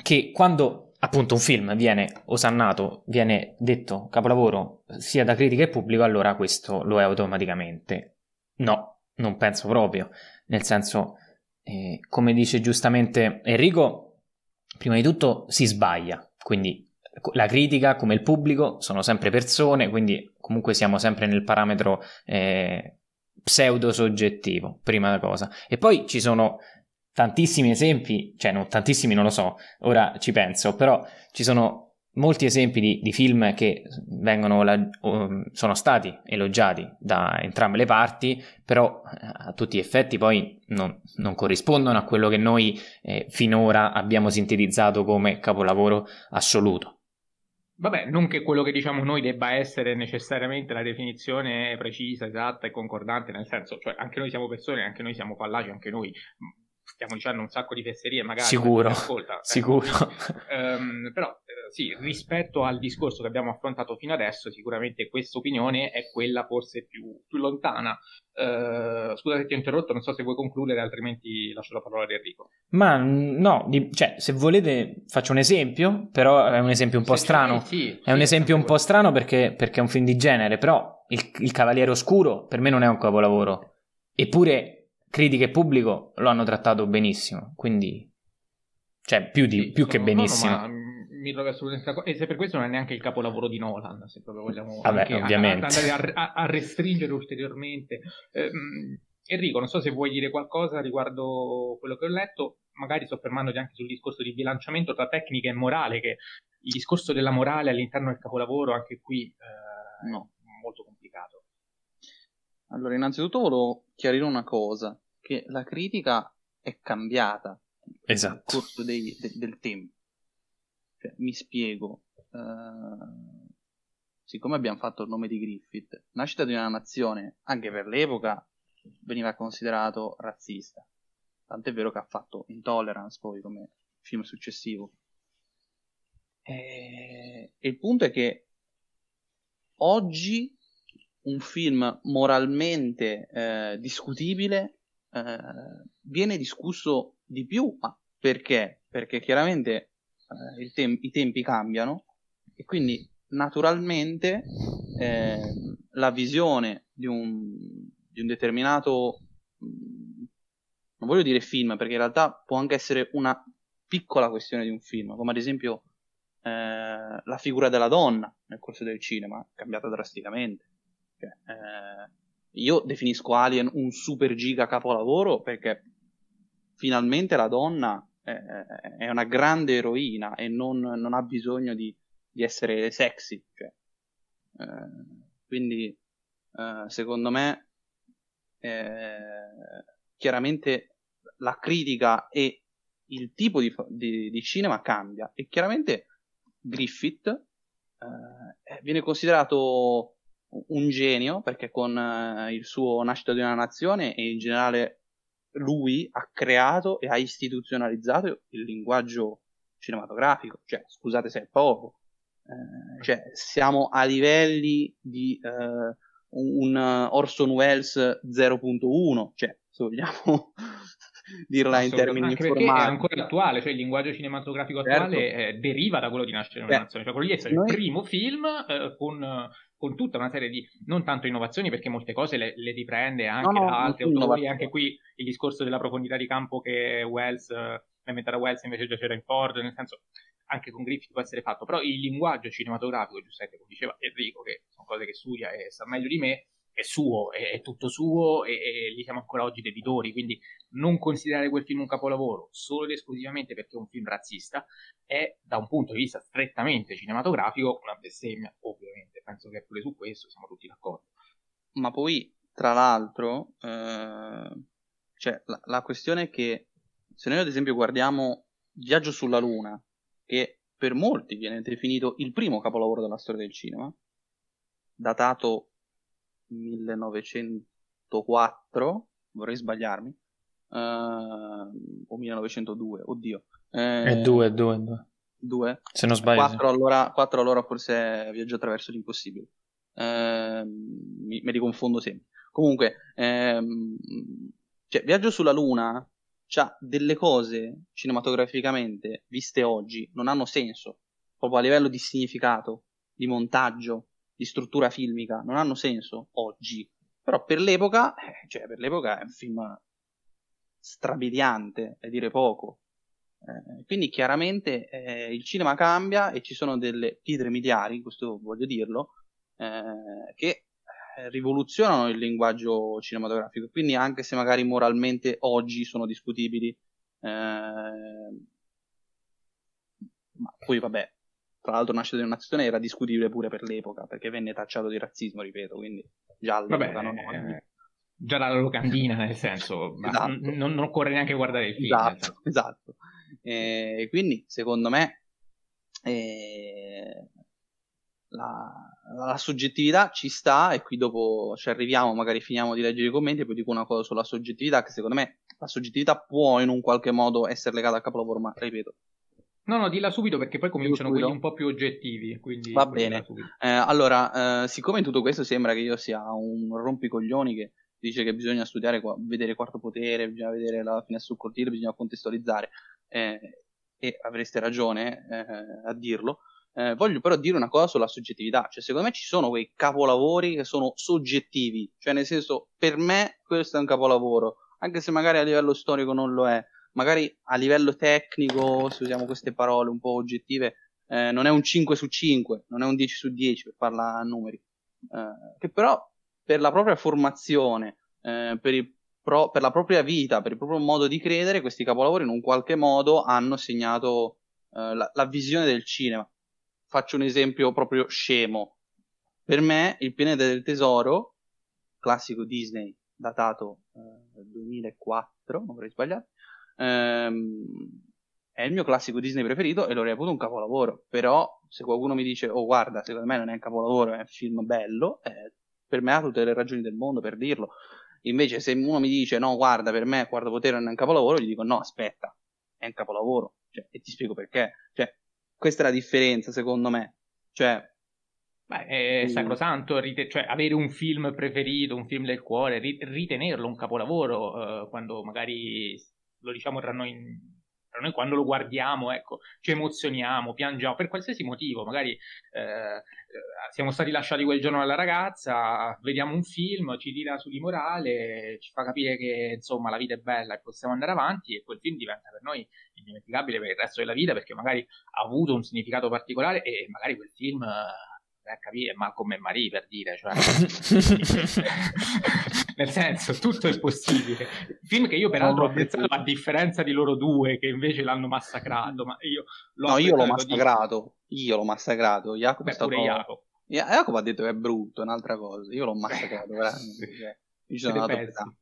che quando appunto un film viene osannato, viene detto capolavoro sia da critica che pubblico, allora questo lo è automaticamente. No, non penso proprio. Nel senso, eh, come dice giustamente Enrico, prima di tutto si sbaglia, quindi la critica come il pubblico sono sempre persone, quindi comunque siamo sempre nel parametro eh, pseudo soggettivo, prima cosa. E poi ci sono tantissimi esempi, cioè non tantissimi non lo so, ora ci penso, però ci sono molti esempi di, di film che vengono, uh, sono stati elogiati da entrambe le parti, però eh, a tutti gli effetti poi non, non corrispondono a quello che noi eh, finora abbiamo sintetizzato come capolavoro assoluto. Vabbè, non che quello che diciamo noi debba essere necessariamente la definizione precisa, esatta e concordante, nel senso, cioè anche noi siamo persone, anche noi siamo fallaci, anche noi stiamo dicendo un sacco di fesserie magari sicuro, ascolta, sicuro. um, però eh, sì rispetto al discorso che abbiamo affrontato fino adesso sicuramente questa opinione è quella forse più, più lontana. Uh, scusa se ti ho interrotto non so se vuoi concludere altrimenti lascio la parola ad Enrico. Ma no di, cioè se volete faccio un esempio però è un esempio un po' se strano. sì, è sì, un esempio un po' strano perché, perché, è un film di genere però il, il Cavaliere Oscuro per me non è un capolavoro. Eppure critica e pubblico lo hanno trattato benissimo, quindi cioè più, di, sì, più che benissimo. No, mi trovo assolutamente d'accordo. E se per questo non è neanche il capolavoro di Nolan, se proprio vogliamo Vabbè, ovviamente. andare a, a, a, restringere ulteriormente. Eh, Enrico, non so se vuoi dire qualcosa riguardo quello che ho letto, magari soffermandoti anche sul discorso di bilanciamento tra tecnica e morale, che il discorso della morale all'interno del capolavoro, anche qui, eh, no. è molto complicato. Allora, innanzitutto volevo chiarire una cosa che la critica è cambiata esatto. nel corso dei, de, del tempo. Cioè, mi spiego. Uh, siccome abbiamo fatto il nome di Griffith, Nascita di una nazione, anche per l'epoca, veniva considerato razzista. Tant'è vero che ha fatto Intolerance poi come film successivo. E, e il punto è che oggi un film moralmente eh, discutibile eh, viene discusso di più. Ma perché? Perché chiaramente eh, tem- i tempi cambiano e quindi naturalmente eh, la visione di un, di un determinato, mm, non voglio dire film, perché in realtà può anche essere una piccola questione di un film, come ad esempio eh, la figura della donna nel corso del cinema, è cambiata drasticamente. Cioè, eh, io definisco Alien un super giga capolavoro perché finalmente la donna è, una grande eroina e non, non ha bisogno di, di essere sexy. Cioè, eh, quindi, eh, secondo me, eh, chiaramente la critica e il tipo di, di, di cinema cambia e chiaramente Griffith viene considerato un genio perché con eh, il suo Nascita di una nazione e in generale lui ha creato e ha istituzionalizzato il linguaggio cinematografico, cioè scusate se è poco, eh, cioè siamo a livelli di eh, un Orson Welles 0.1, cioè se vogliamo (laughs) dirla in termini anche informali. è ancora attuale, cioè il linguaggio cinematografico attuale certo. eh, deriva da quello di Nascere una Nazione, cioè quello di essere Noi... il primo film eh, con, con, tutta una serie di, non tanto innovazioni, perché molte cose le, le riprende anche no, no, da altri autori, anche qui il discorso della profondità di campo che Wells, eh, inventata Wells invece già c'era in Ford, nel senso anche con Griffith può essere fatto, però il linguaggio cinematografico, giustamente come diceva Enrico, che sono cose che studia e sa meglio di me, è suo, è, è tutto suo e, e, gli siamo ancora oggi debitori, quindi non considerare quel film un capolavoro solo ed esclusivamente perché è un film razzista è da un punto di vista strettamente cinematografico una bestemmia, ovviamente, penso che pure su questo siamo tutti d'accordo. Ma poi, tra l'altro, eh, cioè, la, la questione è che se noi ad esempio guardiamo Viaggio sulla Luna, che per molti viene definito il primo capolavoro della storia del cinema, datato 1904, vorrei sbagliarmi, uh, o 1902, oddio. Eh, è due, due, due. Due? Se non sbaglio. Quattro, allora, quattro allora forse viaggio attraverso l'impossibile. Uh, mi, mi riconfondo sempre. Comunque, ehm, cioè, Viaggio sulla Luna c'ha delle cose cinematograficamente viste oggi non hanno senso, proprio a livello di significato, di montaggio, di struttura filmica, non hanno senso oggi. Però per l'epoca, eh, cioè per l'epoca è un film strabiliante, è dire poco. Eh, quindi chiaramente eh, il cinema cambia e ci sono delle pietre miliari, questo voglio dirlo, eh, che eh, rivoluzionano il linguaggio cinematografico. Quindi anche se magari moralmente oggi sono discutibili, eh, ma poi vabbè, tra l'altro Nasce di nazione era discutibile pure per l'epoca, perché venne tacciato di razzismo, ripeto, quindi già all'epoca vabbè, non eh, già la locandina, nel senso, esatto. n- non, occorre neanche guardare il film. Esatto, esatto. E quindi, secondo me, eh, la, la, soggettività ci sta e qui dopo ci arriviamo, magari finiamo di leggere i commenti e poi dico una cosa sulla soggettività che secondo me la soggettività può in un qualche modo essere legata al capolavoro, ma ripeto, No, no, dilla subito perché poi cominciano quelli un po' più oggettivi. Va bene. Eh, allora, eh, siccome in tutto questo sembra che io sia un rompicoglioni che dice che bisogna studiare, vedere quarto potere, bisogna vedere la finestra sul cortile, bisogna contestualizzare, eh, e avreste ragione eh, a dirlo, eh, voglio però dire una cosa sulla soggettività. Cioè, secondo me ci sono quei capolavori che sono soggettivi. Cioè, nel senso, per me questo è un capolavoro, anche se magari a livello storico non lo è magari a livello tecnico, se usiamo queste parole un po' oggettive, eh, non è un 5 su 5, non è un 10 su 10 per farla a numeri, eh, che però per la propria formazione, eh, per, pro- per, la propria vita, per il proprio modo di credere, questi capolavori in un qualche modo hanno segnato eh, la-, la visione del cinema. Faccio un esempio proprio scemo. Per me, Il pianeta del tesoro, classico Disney, datato eh, 2004, non vorrei sbagliare, ehm, è il mio classico Disney preferito e lo reputo un capolavoro. Però, se qualcuno mi dice, oh guarda, secondo me non è un capolavoro, è un film bello, eh, per me ha tutte le ragioni del mondo per dirlo. Invece, se uno mi dice, no, guarda, per me Quarto Potere non è un capolavoro, gli dico, no, aspetta, è un capolavoro. Cioè, e ti spiego perché. Cioè, questa è la differenza, secondo me. Cioè, Beh, è sacrosanto rite- cioè, avere un film preferito, un film del cuore, ri- ritenerlo un capolavoro uh, quando magari lo diciamo tra noi, tra noi quando lo guardiamo, ecco, ci emozioniamo, piangiamo per qualsiasi motivo, magari eh, eh, siamo stati lasciati quel giorno dalla ragazza, vediamo un film, ci tira su di morale, ci fa capire che insomma la vita è bella e possiamo andare avanti e quel film diventa per noi indimenticabile per il resto della vita perché magari ha avuto un significato particolare e magari quel film per capire Malcolm e Marie per dire, cioè, (laughs) nel senso, tutto è possibile. Film che io peraltro ho apprezzato a differenza di loro due che invece l'hanno massacrato, ma io l'ho No, io l'ho massacrato, io l'ho massacrato, Jacopo Beh, è stato... Jacopo. Jacopo ha detto che è brutto, è un'altra cosa, io l'ho massacrato, (laughs) veramente. Cioè, io sono andato a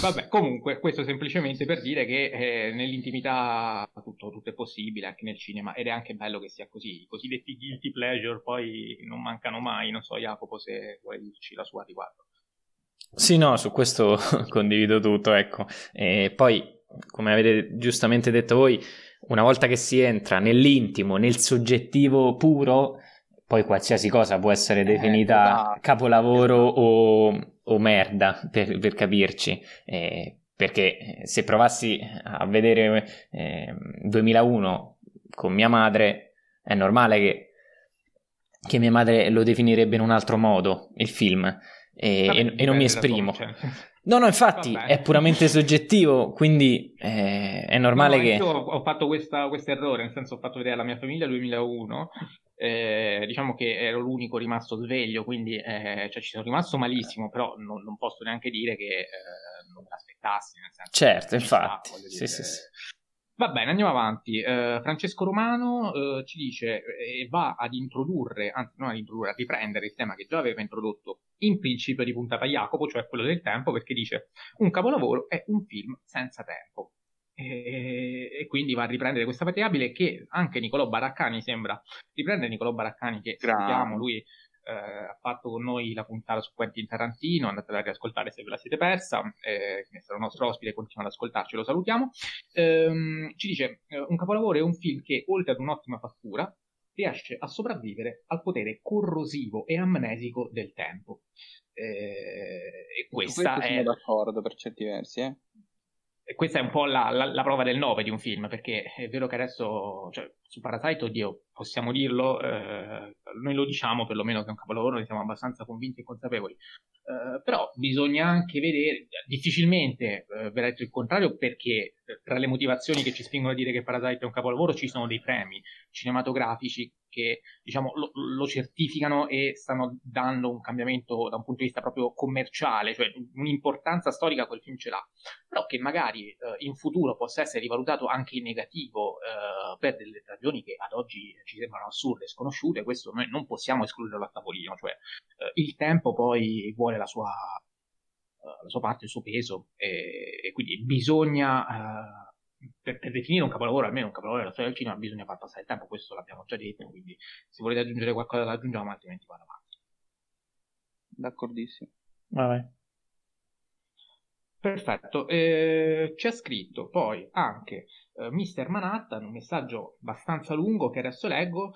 Vabbè, comunque, questo semplicemente per dire che eh, nell'intimità tutto, tutto, è possibile, anche nel cinema, ed è anche bello che sia così. I cosiddetti guilty pleasure poi non mancano mai. Non so, Jacopo, se vuoi dirci la sua riguardo. Sì, no, su questo (laughs) condivido tutto, ecco. E poi, come avete giustamente detto voi, una volta che si entra nell'intimo, nel soggettivo puro, poi qualsiasi cosa può essere eh, definita eh, esatto. capolavoro o o merda, per, per capirci. Eh, perché se provassi a vedere eh, 2001 con mia madre, è normale che, che, mia madre lo definirebbe in un altro modo, il film, e, Vabbè, e, e non mi esprimo. No, no, infatti Vabbè. è puramente soggettivo, quindi eh, è normale no, che... Io ho fatto questo errore, nel senso ho fatto vedere alla mia famiglia 2001 eh, diciamo che ero l'unico rimasto sveglio, quindi eh, cioè, ci sono rimasto malissimo, però non, non posso neanche dire che eh, non me l'aspettassi. Nel senso, certo, infatti. Sta, sì, sì, sì. Va bene, andiamo avanti. Uh, Francesco Romano uh, ci dice e va ad introdurre, anzi non ad introdurre, a riprendere il tema che già aveva introdotto in principio di puntata Jacopo, cioè quello del tempo, perché dice un capolavoro è un film senza tempo. E, e, quindi va a riprendere questa variabile che anche Nicolò Baraccani sembra riprendere Nicolò Baraccani che sappiamo lui eh, ha fatto con noi la puntata su Quentin Tarantino, andate a riascoltare se ve la siete persa, eh, che sarà il nostro ospite, continua ad ascoltarci, lo salutiamo. Ehm, ci dice, eh, un capolavoro è un film che, oltre ad un'ottima fattura, riesce a sopravvivere al potere corrosivo e amnesico del tempo. Eh, e questa è... Sono d'accordo per certi versi, eh? Questa è un po' la, la, la, prova del 9 di un film, perché è vero che adesso, cioè, su Parasite, oddio, possiamo dirlo, eh, noi lo diciamo perlomeno che è un capolavoro, ne siamo abbastanza convinti e consapevoli, eh, però bisogna anche vedere, difficilmente eh, verrà detto il contrario perché eh, tra le motivazioni che ci spingono a dire che Parasite è un capolavoro ci sono dei premi cinematografici che diciamo, lo, lo, certificano e stanno dando un cambiamento da un punto di vista proprio commerciale, cioè un'importanza storica quel film ce l'ha, però che magari eh, in futuro possa essere rivalutato anche in negativo eh, per delle ragioni che ad oggi ci sembrano assurde sconosciute, questo noi non possiamo escluderlo a tavolino, cioè eh, il tempo poi vuole la sua, eh, la sua parte, il suo peso e, e quindi bisogna eh, per, per, definire un capolavoro, almeno un capolavoro della storia del cinema, bisogna far passare il tempo, questo l'abbiamo già detto, quindi se volete aggiungere qualcosa lo aggiungiamo, altrimenti vado avanti. D'accordissimo. Vai. Perfetto, eh, c'è scritto poi anche eh, Mr. Manhattan, un messaggio abbastanza lungo che adesso leggo,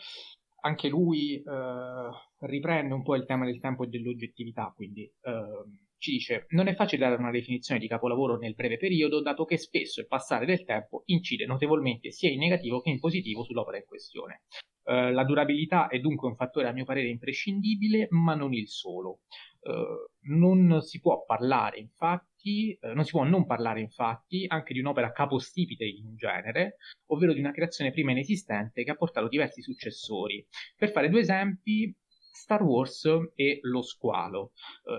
anche lui eh, riprende un po' il tema del tempo e dell'oggettività, quindi ehm, ci dice non è facile dare una definizione di capolavoro nel breve periodo, dato che spesso il passare del tempo incide notevolmente sia in negativo che in positivo sull'opera in questione. Uh, la durabilità è dunque un fattore a mio parere imprescindibile, ma non il solo. Uh, non si può parlare infatti, uh, non si può non parlare infatti anche di un'opera capostipite in genere, ovvero di una creazione prima inesistente che ha portato diversi successori. Per fare due esempi, Star Wars e Lo Squalo. Uh,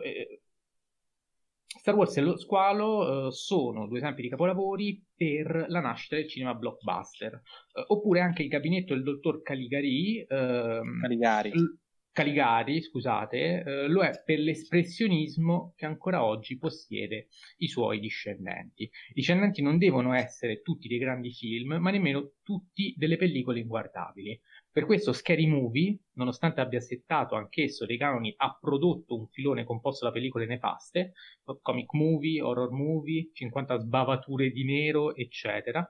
Star Wars e lo squalo uh, sono due esempi di capolavori per la nascita del cinema blockbuster. Uh, oppure anche il gabinetto del dottor Caligari. Uh, Caligari. L- Caligari, scusate, eh, lo è per l'espressionismo che ancora oggi possiede i suoi discendenti. I discendenti non devono essere tutti dei grandi film, ma nemmeno tutti delle pellicole inguardabili. Per questo Scary Movie, nonostante abbia settato anch'esso dei canoni, ha prodotto un filone composto da pellicole nefaste, comic movie, horror movie, 50 sbavature di nero, eccetera.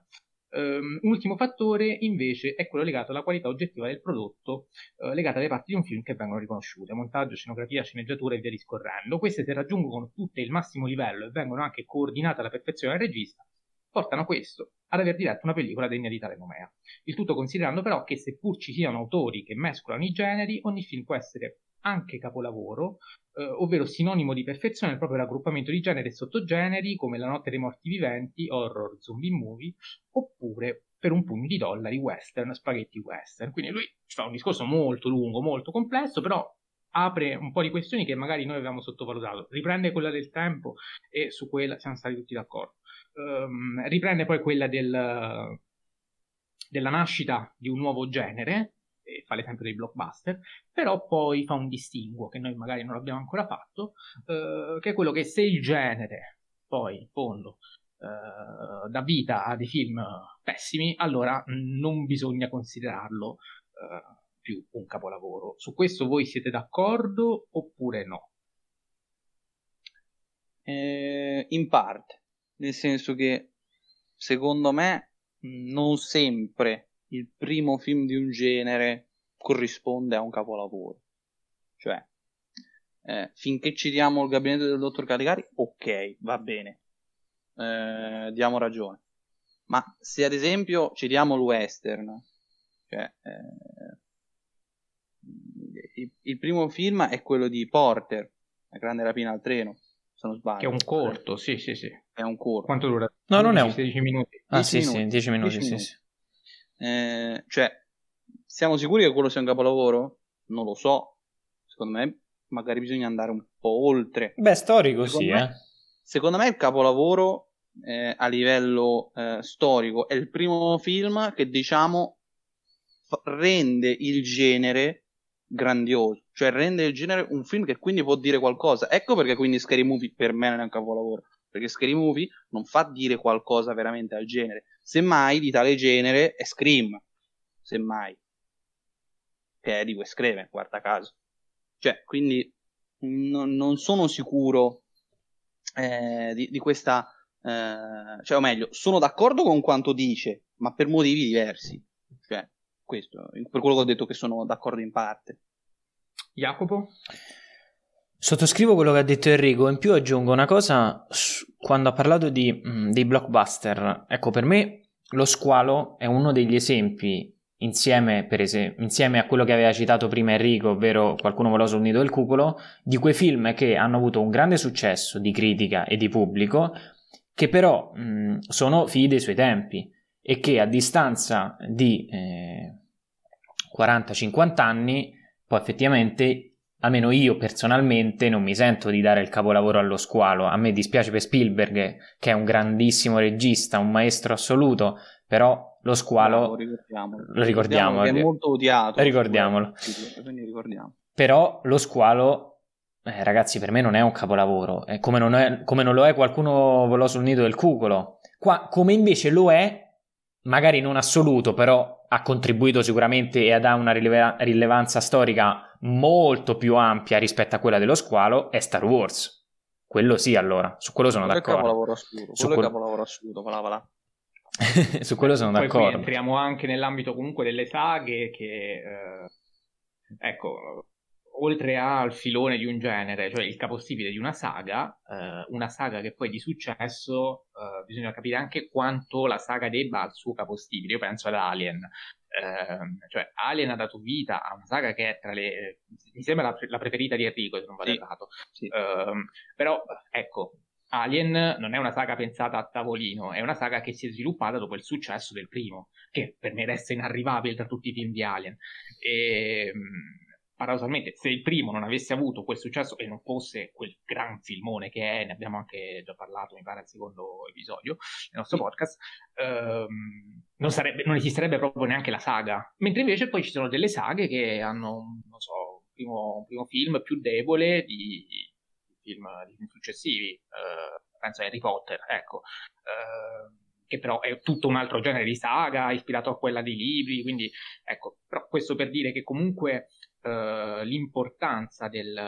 Um, un ultimo fattore invece è quello legato alla qualità oggettiva del prodotto, uh, legata alle parti di un film che vengono riconosciute, montaggio, scenografia, sceneggiatura e via discorrendo. Queste se raggiungono tutte il massimo livello e vengono anche coordinate alla perfezione dal regista, portano questo ad aver diretto una pellicola degna di tale nomea. Il tutto considerando però che seppur ci siano autori che mescolano i generi, ogni film può essere anche capolavoro, eh, ovvero sinonimo di perfezione nel proprio raggruppamento di generi e sottogeneri come La notte dei morti viventi, horror, zombie movie, oppure per un pugno di dollari western, spaghetti western. Quindi lui fa un discorso molto lungo, molto complesso, però apre un po' di questioni che magari noi avevamo sottovalutato, riprende quella del tempo e su quella siamo stati tutti d'accordo um, riprende poi quella del, della nascita di un nuovo genere, fa l'esempio dei blockbuster, però poi fa un distinguo che noi magari non abbiamo ancora fatto, uh, che è quello che se il genere poi in fondo uh, dà vita a dei film pessimi, allora non bisogna considerarlo uh, più un capolavoro. Su questo voi siete d'accordo oppure no? Eh, in parte nel senso che secondo me non sempre il primo film di un genere corrisponde a un capolavoro. Cioè, eh, finché citiamo il gabinetto del dottor Caligari, ok, va bene, eh, diamo ragione. Ma se ad esempio citiamo il western, cioè, eh, il, il, primo film è quello di Porter, La grande rapina al treno, se non sbaglio. Che è un corto, sì, sì, sì. È un corto. Quanto dura? No, non è un... 16 minuti. Ah, 10 sì, minuti. sì, 10 minuti, 10 minuti. Sì, sì. Eh, cioè, siamo sicuri che quello sia un capolavoro? Non lo so. Secondo me, magari bisogna andare un po' oltre. Beh, storico secondo sì, me, eh. Secondo me il capolavoro eh, a livello eh, storico è il primo film che, diciamo, f- rende il genere grandioso, cioè rende il genere un film che quindi può dire qualcosa. Ecco perché quindi Scary Movie per me non è un capolavoro, perché Scary Movie non fa dire qualcosa veramente al genere. Semmai di tale genere è Scream, semmai, che è di Wes Craven, guarda caso. Cioè, quindi non, non sono sicuro eh, di, di, questa... Eh, cioè, o meglio, sono d'accordo con quanto dice, ma per motivi diversi. Cioè, questo, per quello che ho detto che sono d'accordo in parte. Jacopo? Sottoscrivo quello che ha detto Enrico, in più aggiungo una cosa quando ha parlato di, mm, dei blockbuster. Ecco, per me lo squalo è uno degli esempi insieme, esempio, insieme, a quello che aveva citato prima Enrico, ovvero Qualcuno volò sul nido del cuculo, di quei film che hanno avuto un grande successo di critica e di pubblico, che però mh, sono figli dei suoi tempi e che a distanza di eh, 40-50 anni poi effettivamente almeno io personalmente non mi sento di dare il capolavoro allo squalo. A me dispiace per Spielberg, che è un grandissimo regista, un maestro assoluto, però lo squalo Bravo, ricordiamolo. lo ricordiamo, che è molto odiato. Ricordiamolo. Quindi ricordiamo. Però lo squalo, eh, ragazzi, per me non è un capolavoro. Eh, come, non è, come, non lo è qualcuno volò sul nido del cucolo. Qua, come invece lo è, magari non assoluto, però ha contribuito sicuramente e ha una rileva- rilevanza storica molto più ampia rispetto a quella dello squalo, è Star Wars. Quello sì, allora, su quello sono quello d'accordo. È capolavoro assoluto, quello è capolavoro assoluto, voilà, voilà. su quello sono Poi d'accordo. Poi entriamo anche nell'ambito comunque delle saghe che, eh, ecco, oltre al filone di un genere, cioè il capostipite di una saga, eh, una saga che poi di successo, eh, bisogna capire anche quanto la saga debba al suo capostipite. Io penso ad Alien. Eh, cioè Alien ha dato vita a una saga che è tra le mi sembra la, la preferita di Enrico se non vado errato sì, sì. Ehm, però ecco Alien non è una saga pensata a tavolino, è una saga che si è sviluppata dopo il successo del primo, che per me resta inarrivabile tra tutti i film di Alien. E, ehm, paradossalmente, se il primo non avesse avuto quel successo e non fosse quel gran filmone che è, ne abbiamo anche già parlato, mi pare, al secondo episodio del nostro podcast, ehm, non, sarebbe, non, esisterebbe proprio neanche la saga. Mentre invece poi ci sono delle saghe che hanno, non so, un primo, un primo film più debole di, di, film, di film, successivi. Eh, penso a Harry Potter, ecco. Eh, che però è tutto un altro genere di saga, ispirato a quella dei libri, quindi ecco, però questo per dire che comunque eh, l'importanza del,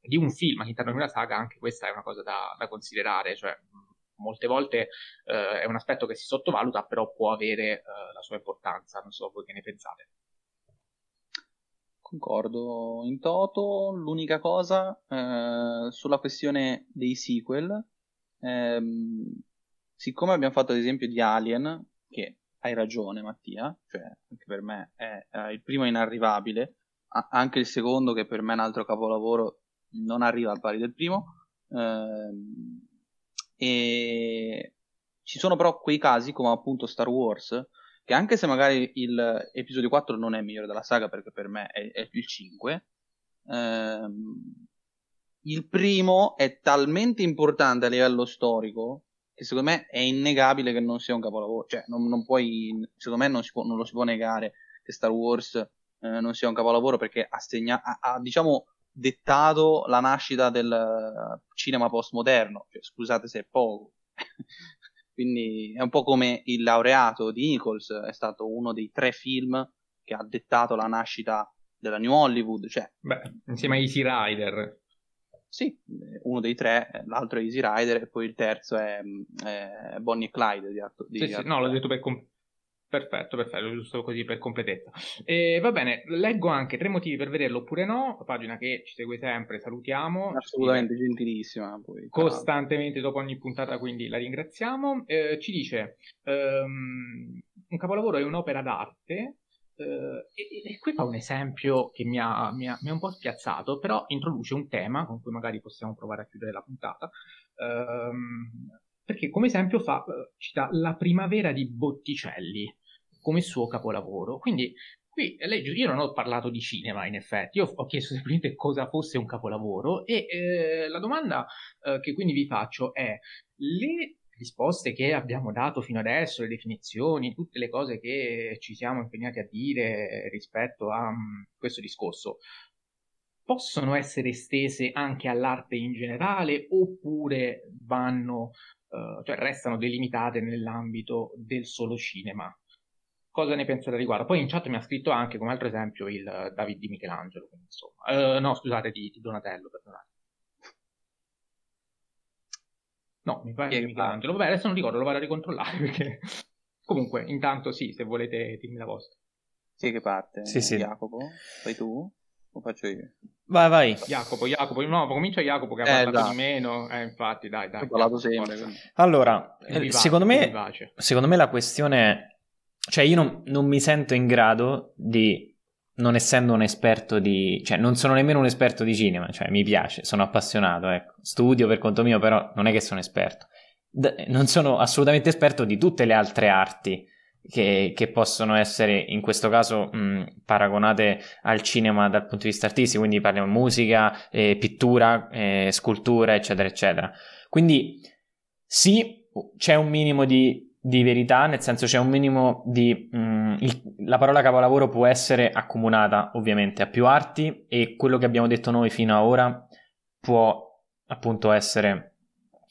di un film all'interno di una saga, anche questa è una cosa da, da considerare, cioè molte volte eh, è un aspetto che si sottovaluta, però può avere eh, la sua importanza, non so voi che ne pensate. Concordo in toto, l'unica cosa eh, sulla questione dei sequel, ehm, siccome abbiamo fatto l'esempio di Alien, che hai ragione Mattia, cioè anche per me è, è il primo inarrivabile, anche il secondo, che per me è un altro capolavoro, non arriva al pari del primo. Ehm, e ci sono però quei casi, come appunto Star Wars, che anche se magari il episodio 4 non è il migliore della saga, perché per me è, è il 5, ehm, il primo è talmente importante a livello storico che secondo me è innegabile che non sia un capolavoro. Cioè, non, non puoi, secondo me non, può, non, lo si può negare che Star Wars eh, non sia un capolavoro perché ha, segna- ha, ha, diciamo, dettato la nascita del cinema postmoderno. Cioè, scusate se è poco. (laughs) Quindi è un po' come il laureato di Nichols, è stato uno dei tre film che ha dettato la nascita della New Hollywood. Cioè, Beh, insieme a Easy Rider. Sì, uno dei tre, l'altro è Easy Rider e poi il terzo è, è Bonnie e Clyde. Di, di sì, sì, no, l'ho detto per, com- Perfetto, perfetto, giusto così per completezza. E va bene, leggo anche tre motivi per vederlo oppure no, pagina che ci segue sempre, salutiamo. Assolutamente gentilissima. Poi, costantemente dopo ogni puntata, quindi la ringraziamo. Eh, ci dice, um, un capolavoro è un'opera d'arte, Uh, e, e, qui fa un esempio che mi ha, mi, ha, mi ha, un po' spiazzato, però introduce un tema con cui magari possiamo provare a chiudere la puntata. Uh, perché come esempio fa, uh, cita la primavera di Botticelli come suo capolavoro. Quindi qui leggo, io non ho parlato di cinema in effetti, io ho chiesto semplicemente cosa fosse un capolavoro e eh, la domanda eh, che quindi vi faccio è le risposte che abbiamo dato fino adesso, le definizioni, tutte le cose che ci siamo impegnati a dire rispetto a um, questo discorso, possono essere estese anche all'arte in generale oppure vanno, uh, cioè restano delimitate nell'ambito del solo cinema? Cosa ne pensate riguardo. Poi in chat mi ha scritto anche come altro esempio il David di Michelangelo, insomma. Uh, no, scusate, di, di Donatello, perdonate. No, mi pare che Michelangelo. Vabbè, adesso non ricordo, lo vado a ricontrollare (laughs) perché... Comunque, intanto sì, se volete dirmi la vostra. Sì, che parte? Sì, sì. Jacopo, fai tu o faccio io? Vai, vai. Jacopo, Jacopo, no, comincia Jacopo che ha eh, parlato dai. di meno. Eh, infatti, dai, dai. Ho parlato sempre. Allora, vivace, secondo, me, secondo me la questione... Cioè, io non, non mi sento in grado di non essendo un esperto di... cioè non sono nemmeno un esperto di cinema, cioè mi piace, sono appassionato, ecco. Studio per conto mio, però non è che sono esperto. D- non sono assolutamente esperto di tutte le altre arti che, che possono essere in questo caso mh, paragonate al cinema dal punto di vista artistico, quindi parliamo musica, eh, pittura, eh, scultura, eccetera, eccetera. Quindi sì, c'è un minimo di di verità, nel senso c'è un minimo di... Mm, il, la parola capolavoro può essere accomunata ovviamente a più arti e quello che abbiamo detto noi fino ad ora può appunto essere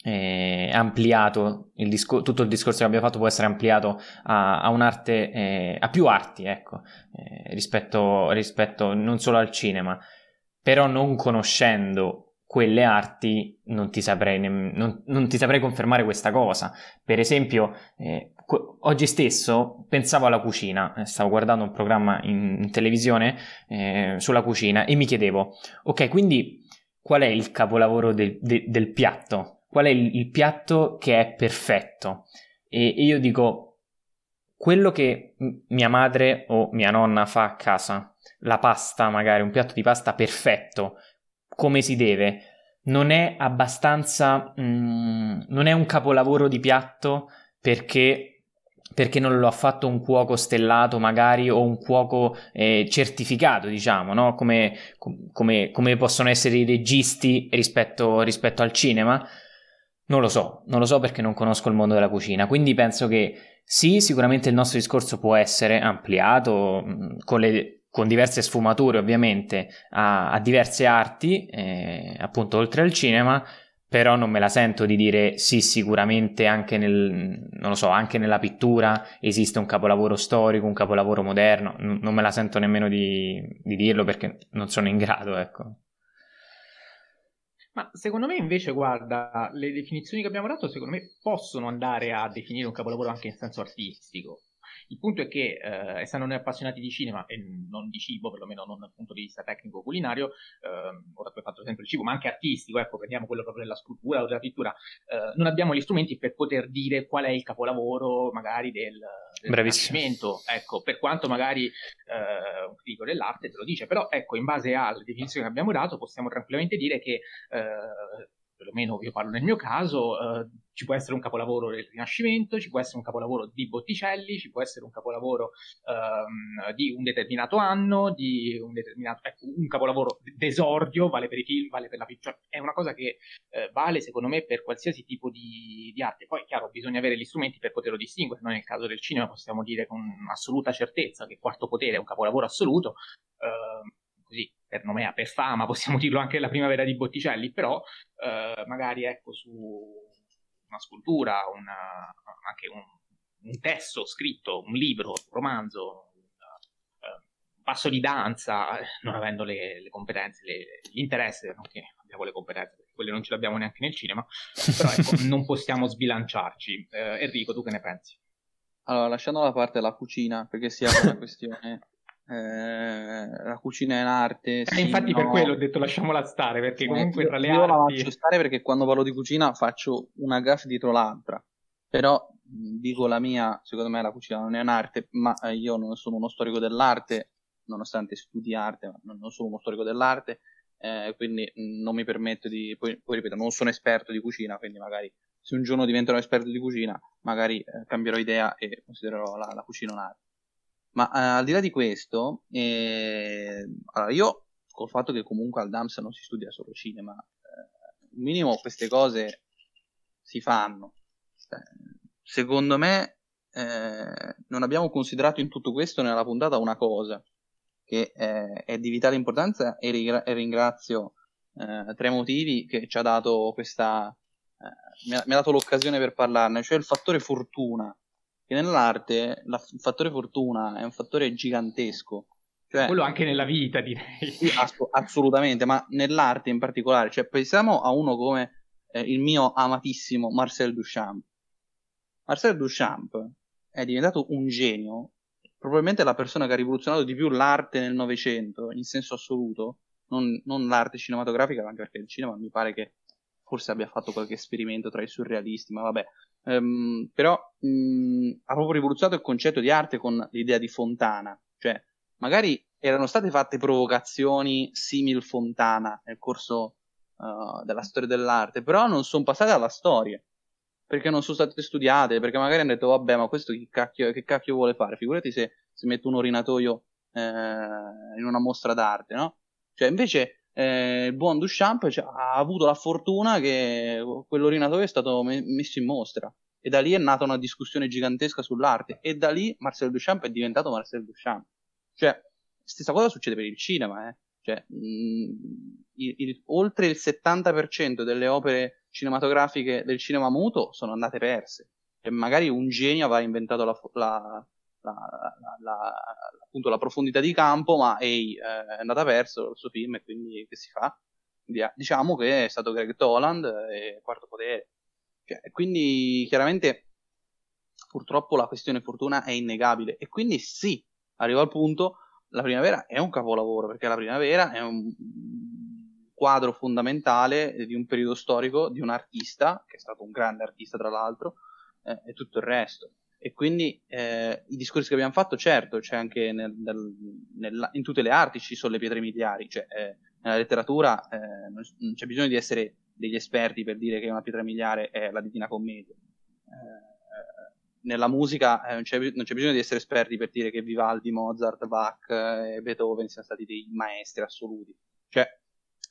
eh, ampliato, il discor- tutto il discorso che abbiamo fatto può essere ampliato a, a un'arte, eh, a più arti, ecco, eh, rispetto, rispetto non solo al cinema, però non conoscendo quelle arti non ti saprei, non, non ti saprei confermare questa cosa. Per esempio, eh, oggi stesso pensavo alla cucina, eh, stavo guardando un programma in, in televisione eh, sulla cucina e mi chiedevo, ok, quindi qual è il capolavoro de, de, del piatto? Qual è il, il, piatto che è perfetto? E, e io dico, quello che mia madre o mia nonna fa a casa, la pasta magari, un piatto di pasta perfetto, come si deve, non è abbastanza. Mm, non è un capolavoro di piatto perché perché non lo ha fatto un cuoco stellato magari o un cuoco eh, certificato, diciamo, no? come, come, come, possono essere i registi rispetto, rispetto, al cinema. Non lo so, non lo so perché non conosco il mondo della cucina, quindi penso che sì, sicuramente il nostro discorso può essere ampliato mm, con le con diverse sfumature ovviamente a, a diverse arti, eh, appunto oltre al cinema, però non me la sento di dire sì, sicuramente anche, nel, so, anche nella pittura esiste un capolavoro storico, un capolavoro moderno, N- non me la sento nemmeno di, di, dirlo perché non sono in grado, ecco. Ma secondo me invece, guarda, le definizioni che abbiamo dato, secondo me possono andare a definire un capolavoro anche in senso artistico. Il punto è che, eh, essendo noi appassionati di cinema e non di cibo, perlomeno non dal punto di vista tecnico culinario, eh, ora tu hai fatto sempre il cibo, ma anche artistico, ecco, prendiamo quello proprio della scultura o della pittura, eh, non abbiamo gli strumenti per poter dire qual è il capolavoro magari del, del ecco, per quanto magari eh, un critico dell'arte te lo dice, però ecco, in base alle definizioni che abbiamo dato possiamo tranquillamente dire che eh, perlomeno io parlo nel mio caso, eh, ci può essere un capolavoro del Rinascimento, ci può essere un capolavoro di Botticelli, ci può essere un capolavoro ehm, di un determinato anno, di un determinato, ecco, un capolavoro d'esordio, vale per i film, vale per la pittura, è una cosa che eh, vale secondo me per qualsiasi tipo di, di, arte. Poi, chiaro, bisogna avere gli strumenti per poterlo distinguere, noi nel caso del cinema possiamo dire con assoluta certezza che Quarto Potere è un capolavoro assoluto, eh, così per nomea, per fama, possiamo (laughs) dirlo anche la primavera di Botticelli, però eh, magari ecco su una scultura, una, anche un, un, testo scritto, un libro, un romanzo, un, uh, un passo di danza, non avendo le, le competenze, le, l'interesse, non che abbiamo le competenze, perché quelle non ce le abbiamo neanche nel cinema, però ecco, (laughs) non possiamo sbilanciarci. Eh, Enrico, tu che ne pensi? Allora, lasciando da parte la cucina, perché sia una (laughs) questione eh, la cucina è un'arte. Eh, sì, infatti no. per quello ho detto lasciamola stare, perché comunque io, tra le io arti... la faccio stare perché quando parlo di cucina faccio una gaff dietro l'altra. Però dico la mia, secondo me la cucina non è un'arte, ma eh, io non sono uno storico dell'arte, nonostante studi arte, ma non sono uno storico dell'arte, eh, quindi non mi permetto di... Poi, poi, ripeto, non sono esperto di cucina, quindi magari se un giorno diventerò esperto di cucina, magari eh, cambierò idea e considererò la, la cucina un'arte. Ma eh, al di là di questo, eh, allora io col fatto che comunque al DAMS non si studia solo cinema, eh, minimo queste cose si fanno. Eh, secondo me eh, non abbiamo considerato in tutto questo nella puntata una cosa che eh, è di vitale importanza e, rigra- e ringrazio tre motivi che ci ha dato questa mi ha, mi ha dato l'occasione per parlarne, cioè il fattore fortuna che nell'arte la, il fattore fortuna è un fattore gigantesco. Cioè, Quello anche nella vita, direi. Sì, ass- assolutamente, ma nell'arte in particolare. Cioè, pensiamo a uno come eh, il mio amatissimo Marcel Duchamp. Marcel Duchamp è diventato un genio, probabilmente la persona che ha rivoluzionato di più l'arte nel Novecento, in senso assoluto, non, non l'arte cinematografica, anche perché il cinema mi pare che forse abbia fatto qualche esperimento tra i surrealisti, ma vabbè. Um, però um, ha proprio rivoluzionato il concetto di arte con l'idea di Fontana, cioè magari erano state fatte provocazioni simil Fontana nel corso uh, della storia dell'arte, però non sono passate alla storia perché non sono state studiate, perché magari hanno detto vabbè ma questo che cacchio, che cacchio vuole fare, figurati se, se mette un orinatoio eh, in una mostra d'arte, no? Cioè invece eh, il buon Duchamp cioè, ha avuto la fortuna che quell'orinatoio è stato me- messo in mostra e da lì è nata una discussione gigantesca sull'arte e da lì Marcel Duchamp è diventato Marcel Duchamp. Cioè, stessa cosa succede per il cinema, eh. Cioè, mh, il, il, oltre il 70% delle opere cinematografiche del cinema muto sono andate perse. E magari un genio aveva inventato la, la, la, appunto, la profondità di campo, ma ehi, è andata perso il suo film e quindi che si fa? Diciamo che è stato Greg Toland e Quarto Potere. Cioè, quindi chiaramente purtroppo la questione fortuna è innegabile e quindi sì, arriva al punto la primavera è un capolavoro perché la primavera è un quadro fondamentale di un periodo storico di un artista, che è stato un grande artista tra l'altro, eh, e tutto il resto. E quindi eh, i discorsi che abbiamo fatto, certo, c'è anche nel, nel, nel, in tutte le arti ci sono le pietre miliari, cioè eh, nella letteratura eh, non c'è bisogno di essere degli esperti per dire che una pietra miliare è la Divina Commedia. Eh, nella musica eh, non, c'è, non, c'è, bisogno di essere esperti per dire che Vivaldi, Mozart, Bach e Beethoven siano stati dei maestri assoluti. Cioè,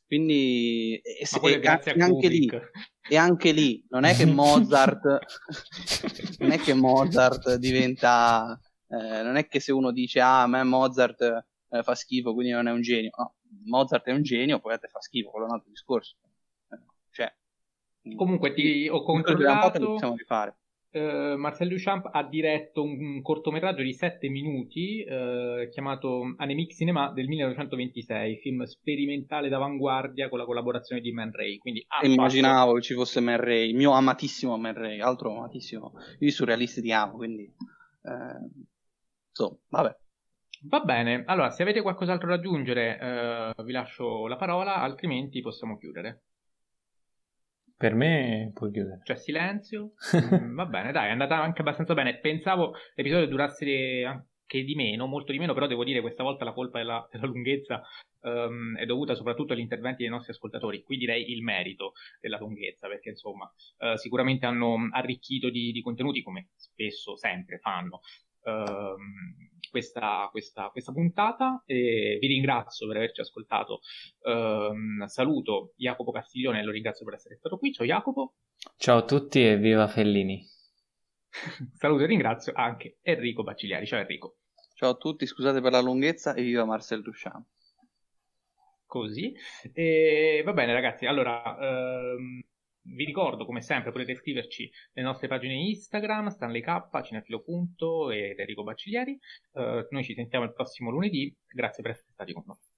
quindi e, e, e anche lì, e anche lì non è che (laughs) Mozart non è che Mozart diventa eh, non è che se uno dice ah a me Mozart eh, fa schifo quindi non è un genio. No, Mozart è un genio poi a te fa schifo quello è un altro discorso. Eh, cioè comunque ti ho controllato possiamo rifare Uh, Marcel Duchamp ha diretto un, un cortometraggio di 7 minuti uh, chiamato Anemic Cinema del 1926, film sperimentale d'avanguardia con la collaborazione di Man Ray. Quindi Immaginavo fatto... che ci fosse Man Ray, il mio amatissimo Man Ray, altro amatissimo. Io i surrealisti ti amo, quindi... Uh, so, vabbè. Va bene, allora se avete qualcos'altro da aggiungere vi lascio la parola, altrimenti possiamo chiudere. Per me puoi chiudere. Cioè, silenzio. (laughs) mm, va bene, dai, è andata anche abbastanza bene. Pensavo l'episodio durasse anche di meno, molto di meno, però devo dire questa volta la colpa della, della lunghezza um, è dovuta soprattutto agli interventi dei nostri ascoltatori. Qui direi il merito della lunghezza, perché insomma, uh, sicuramente hanno arricchito di, di contenuti come spesso, sempre fanno. Uh, questa, questa, questa, puntata e vi ringrazio per averci ascoltato. Uh, saluto Jacopo Castiglione e lo ringrazio per essere stato qui. Ciao Jacopo. Ciao a tutti e viva Fellini. (laughs) saluto e ringrazio anche Enrico Baccigliari. Ciao Enrico. Ciao a tutti, scusate per la lunghezza e viva Marcel Duchamp. Così. E, va bene ragazzi, allora... Um, vi ricordo, come sempre, potete scriverci nelle nostre pagine Instagram, Stanley K, Cinefilo. ed Enrico Bacciglieri. Uh, noi ci sentiamo il prossimo lunedì. Grazie per essere stati con noi.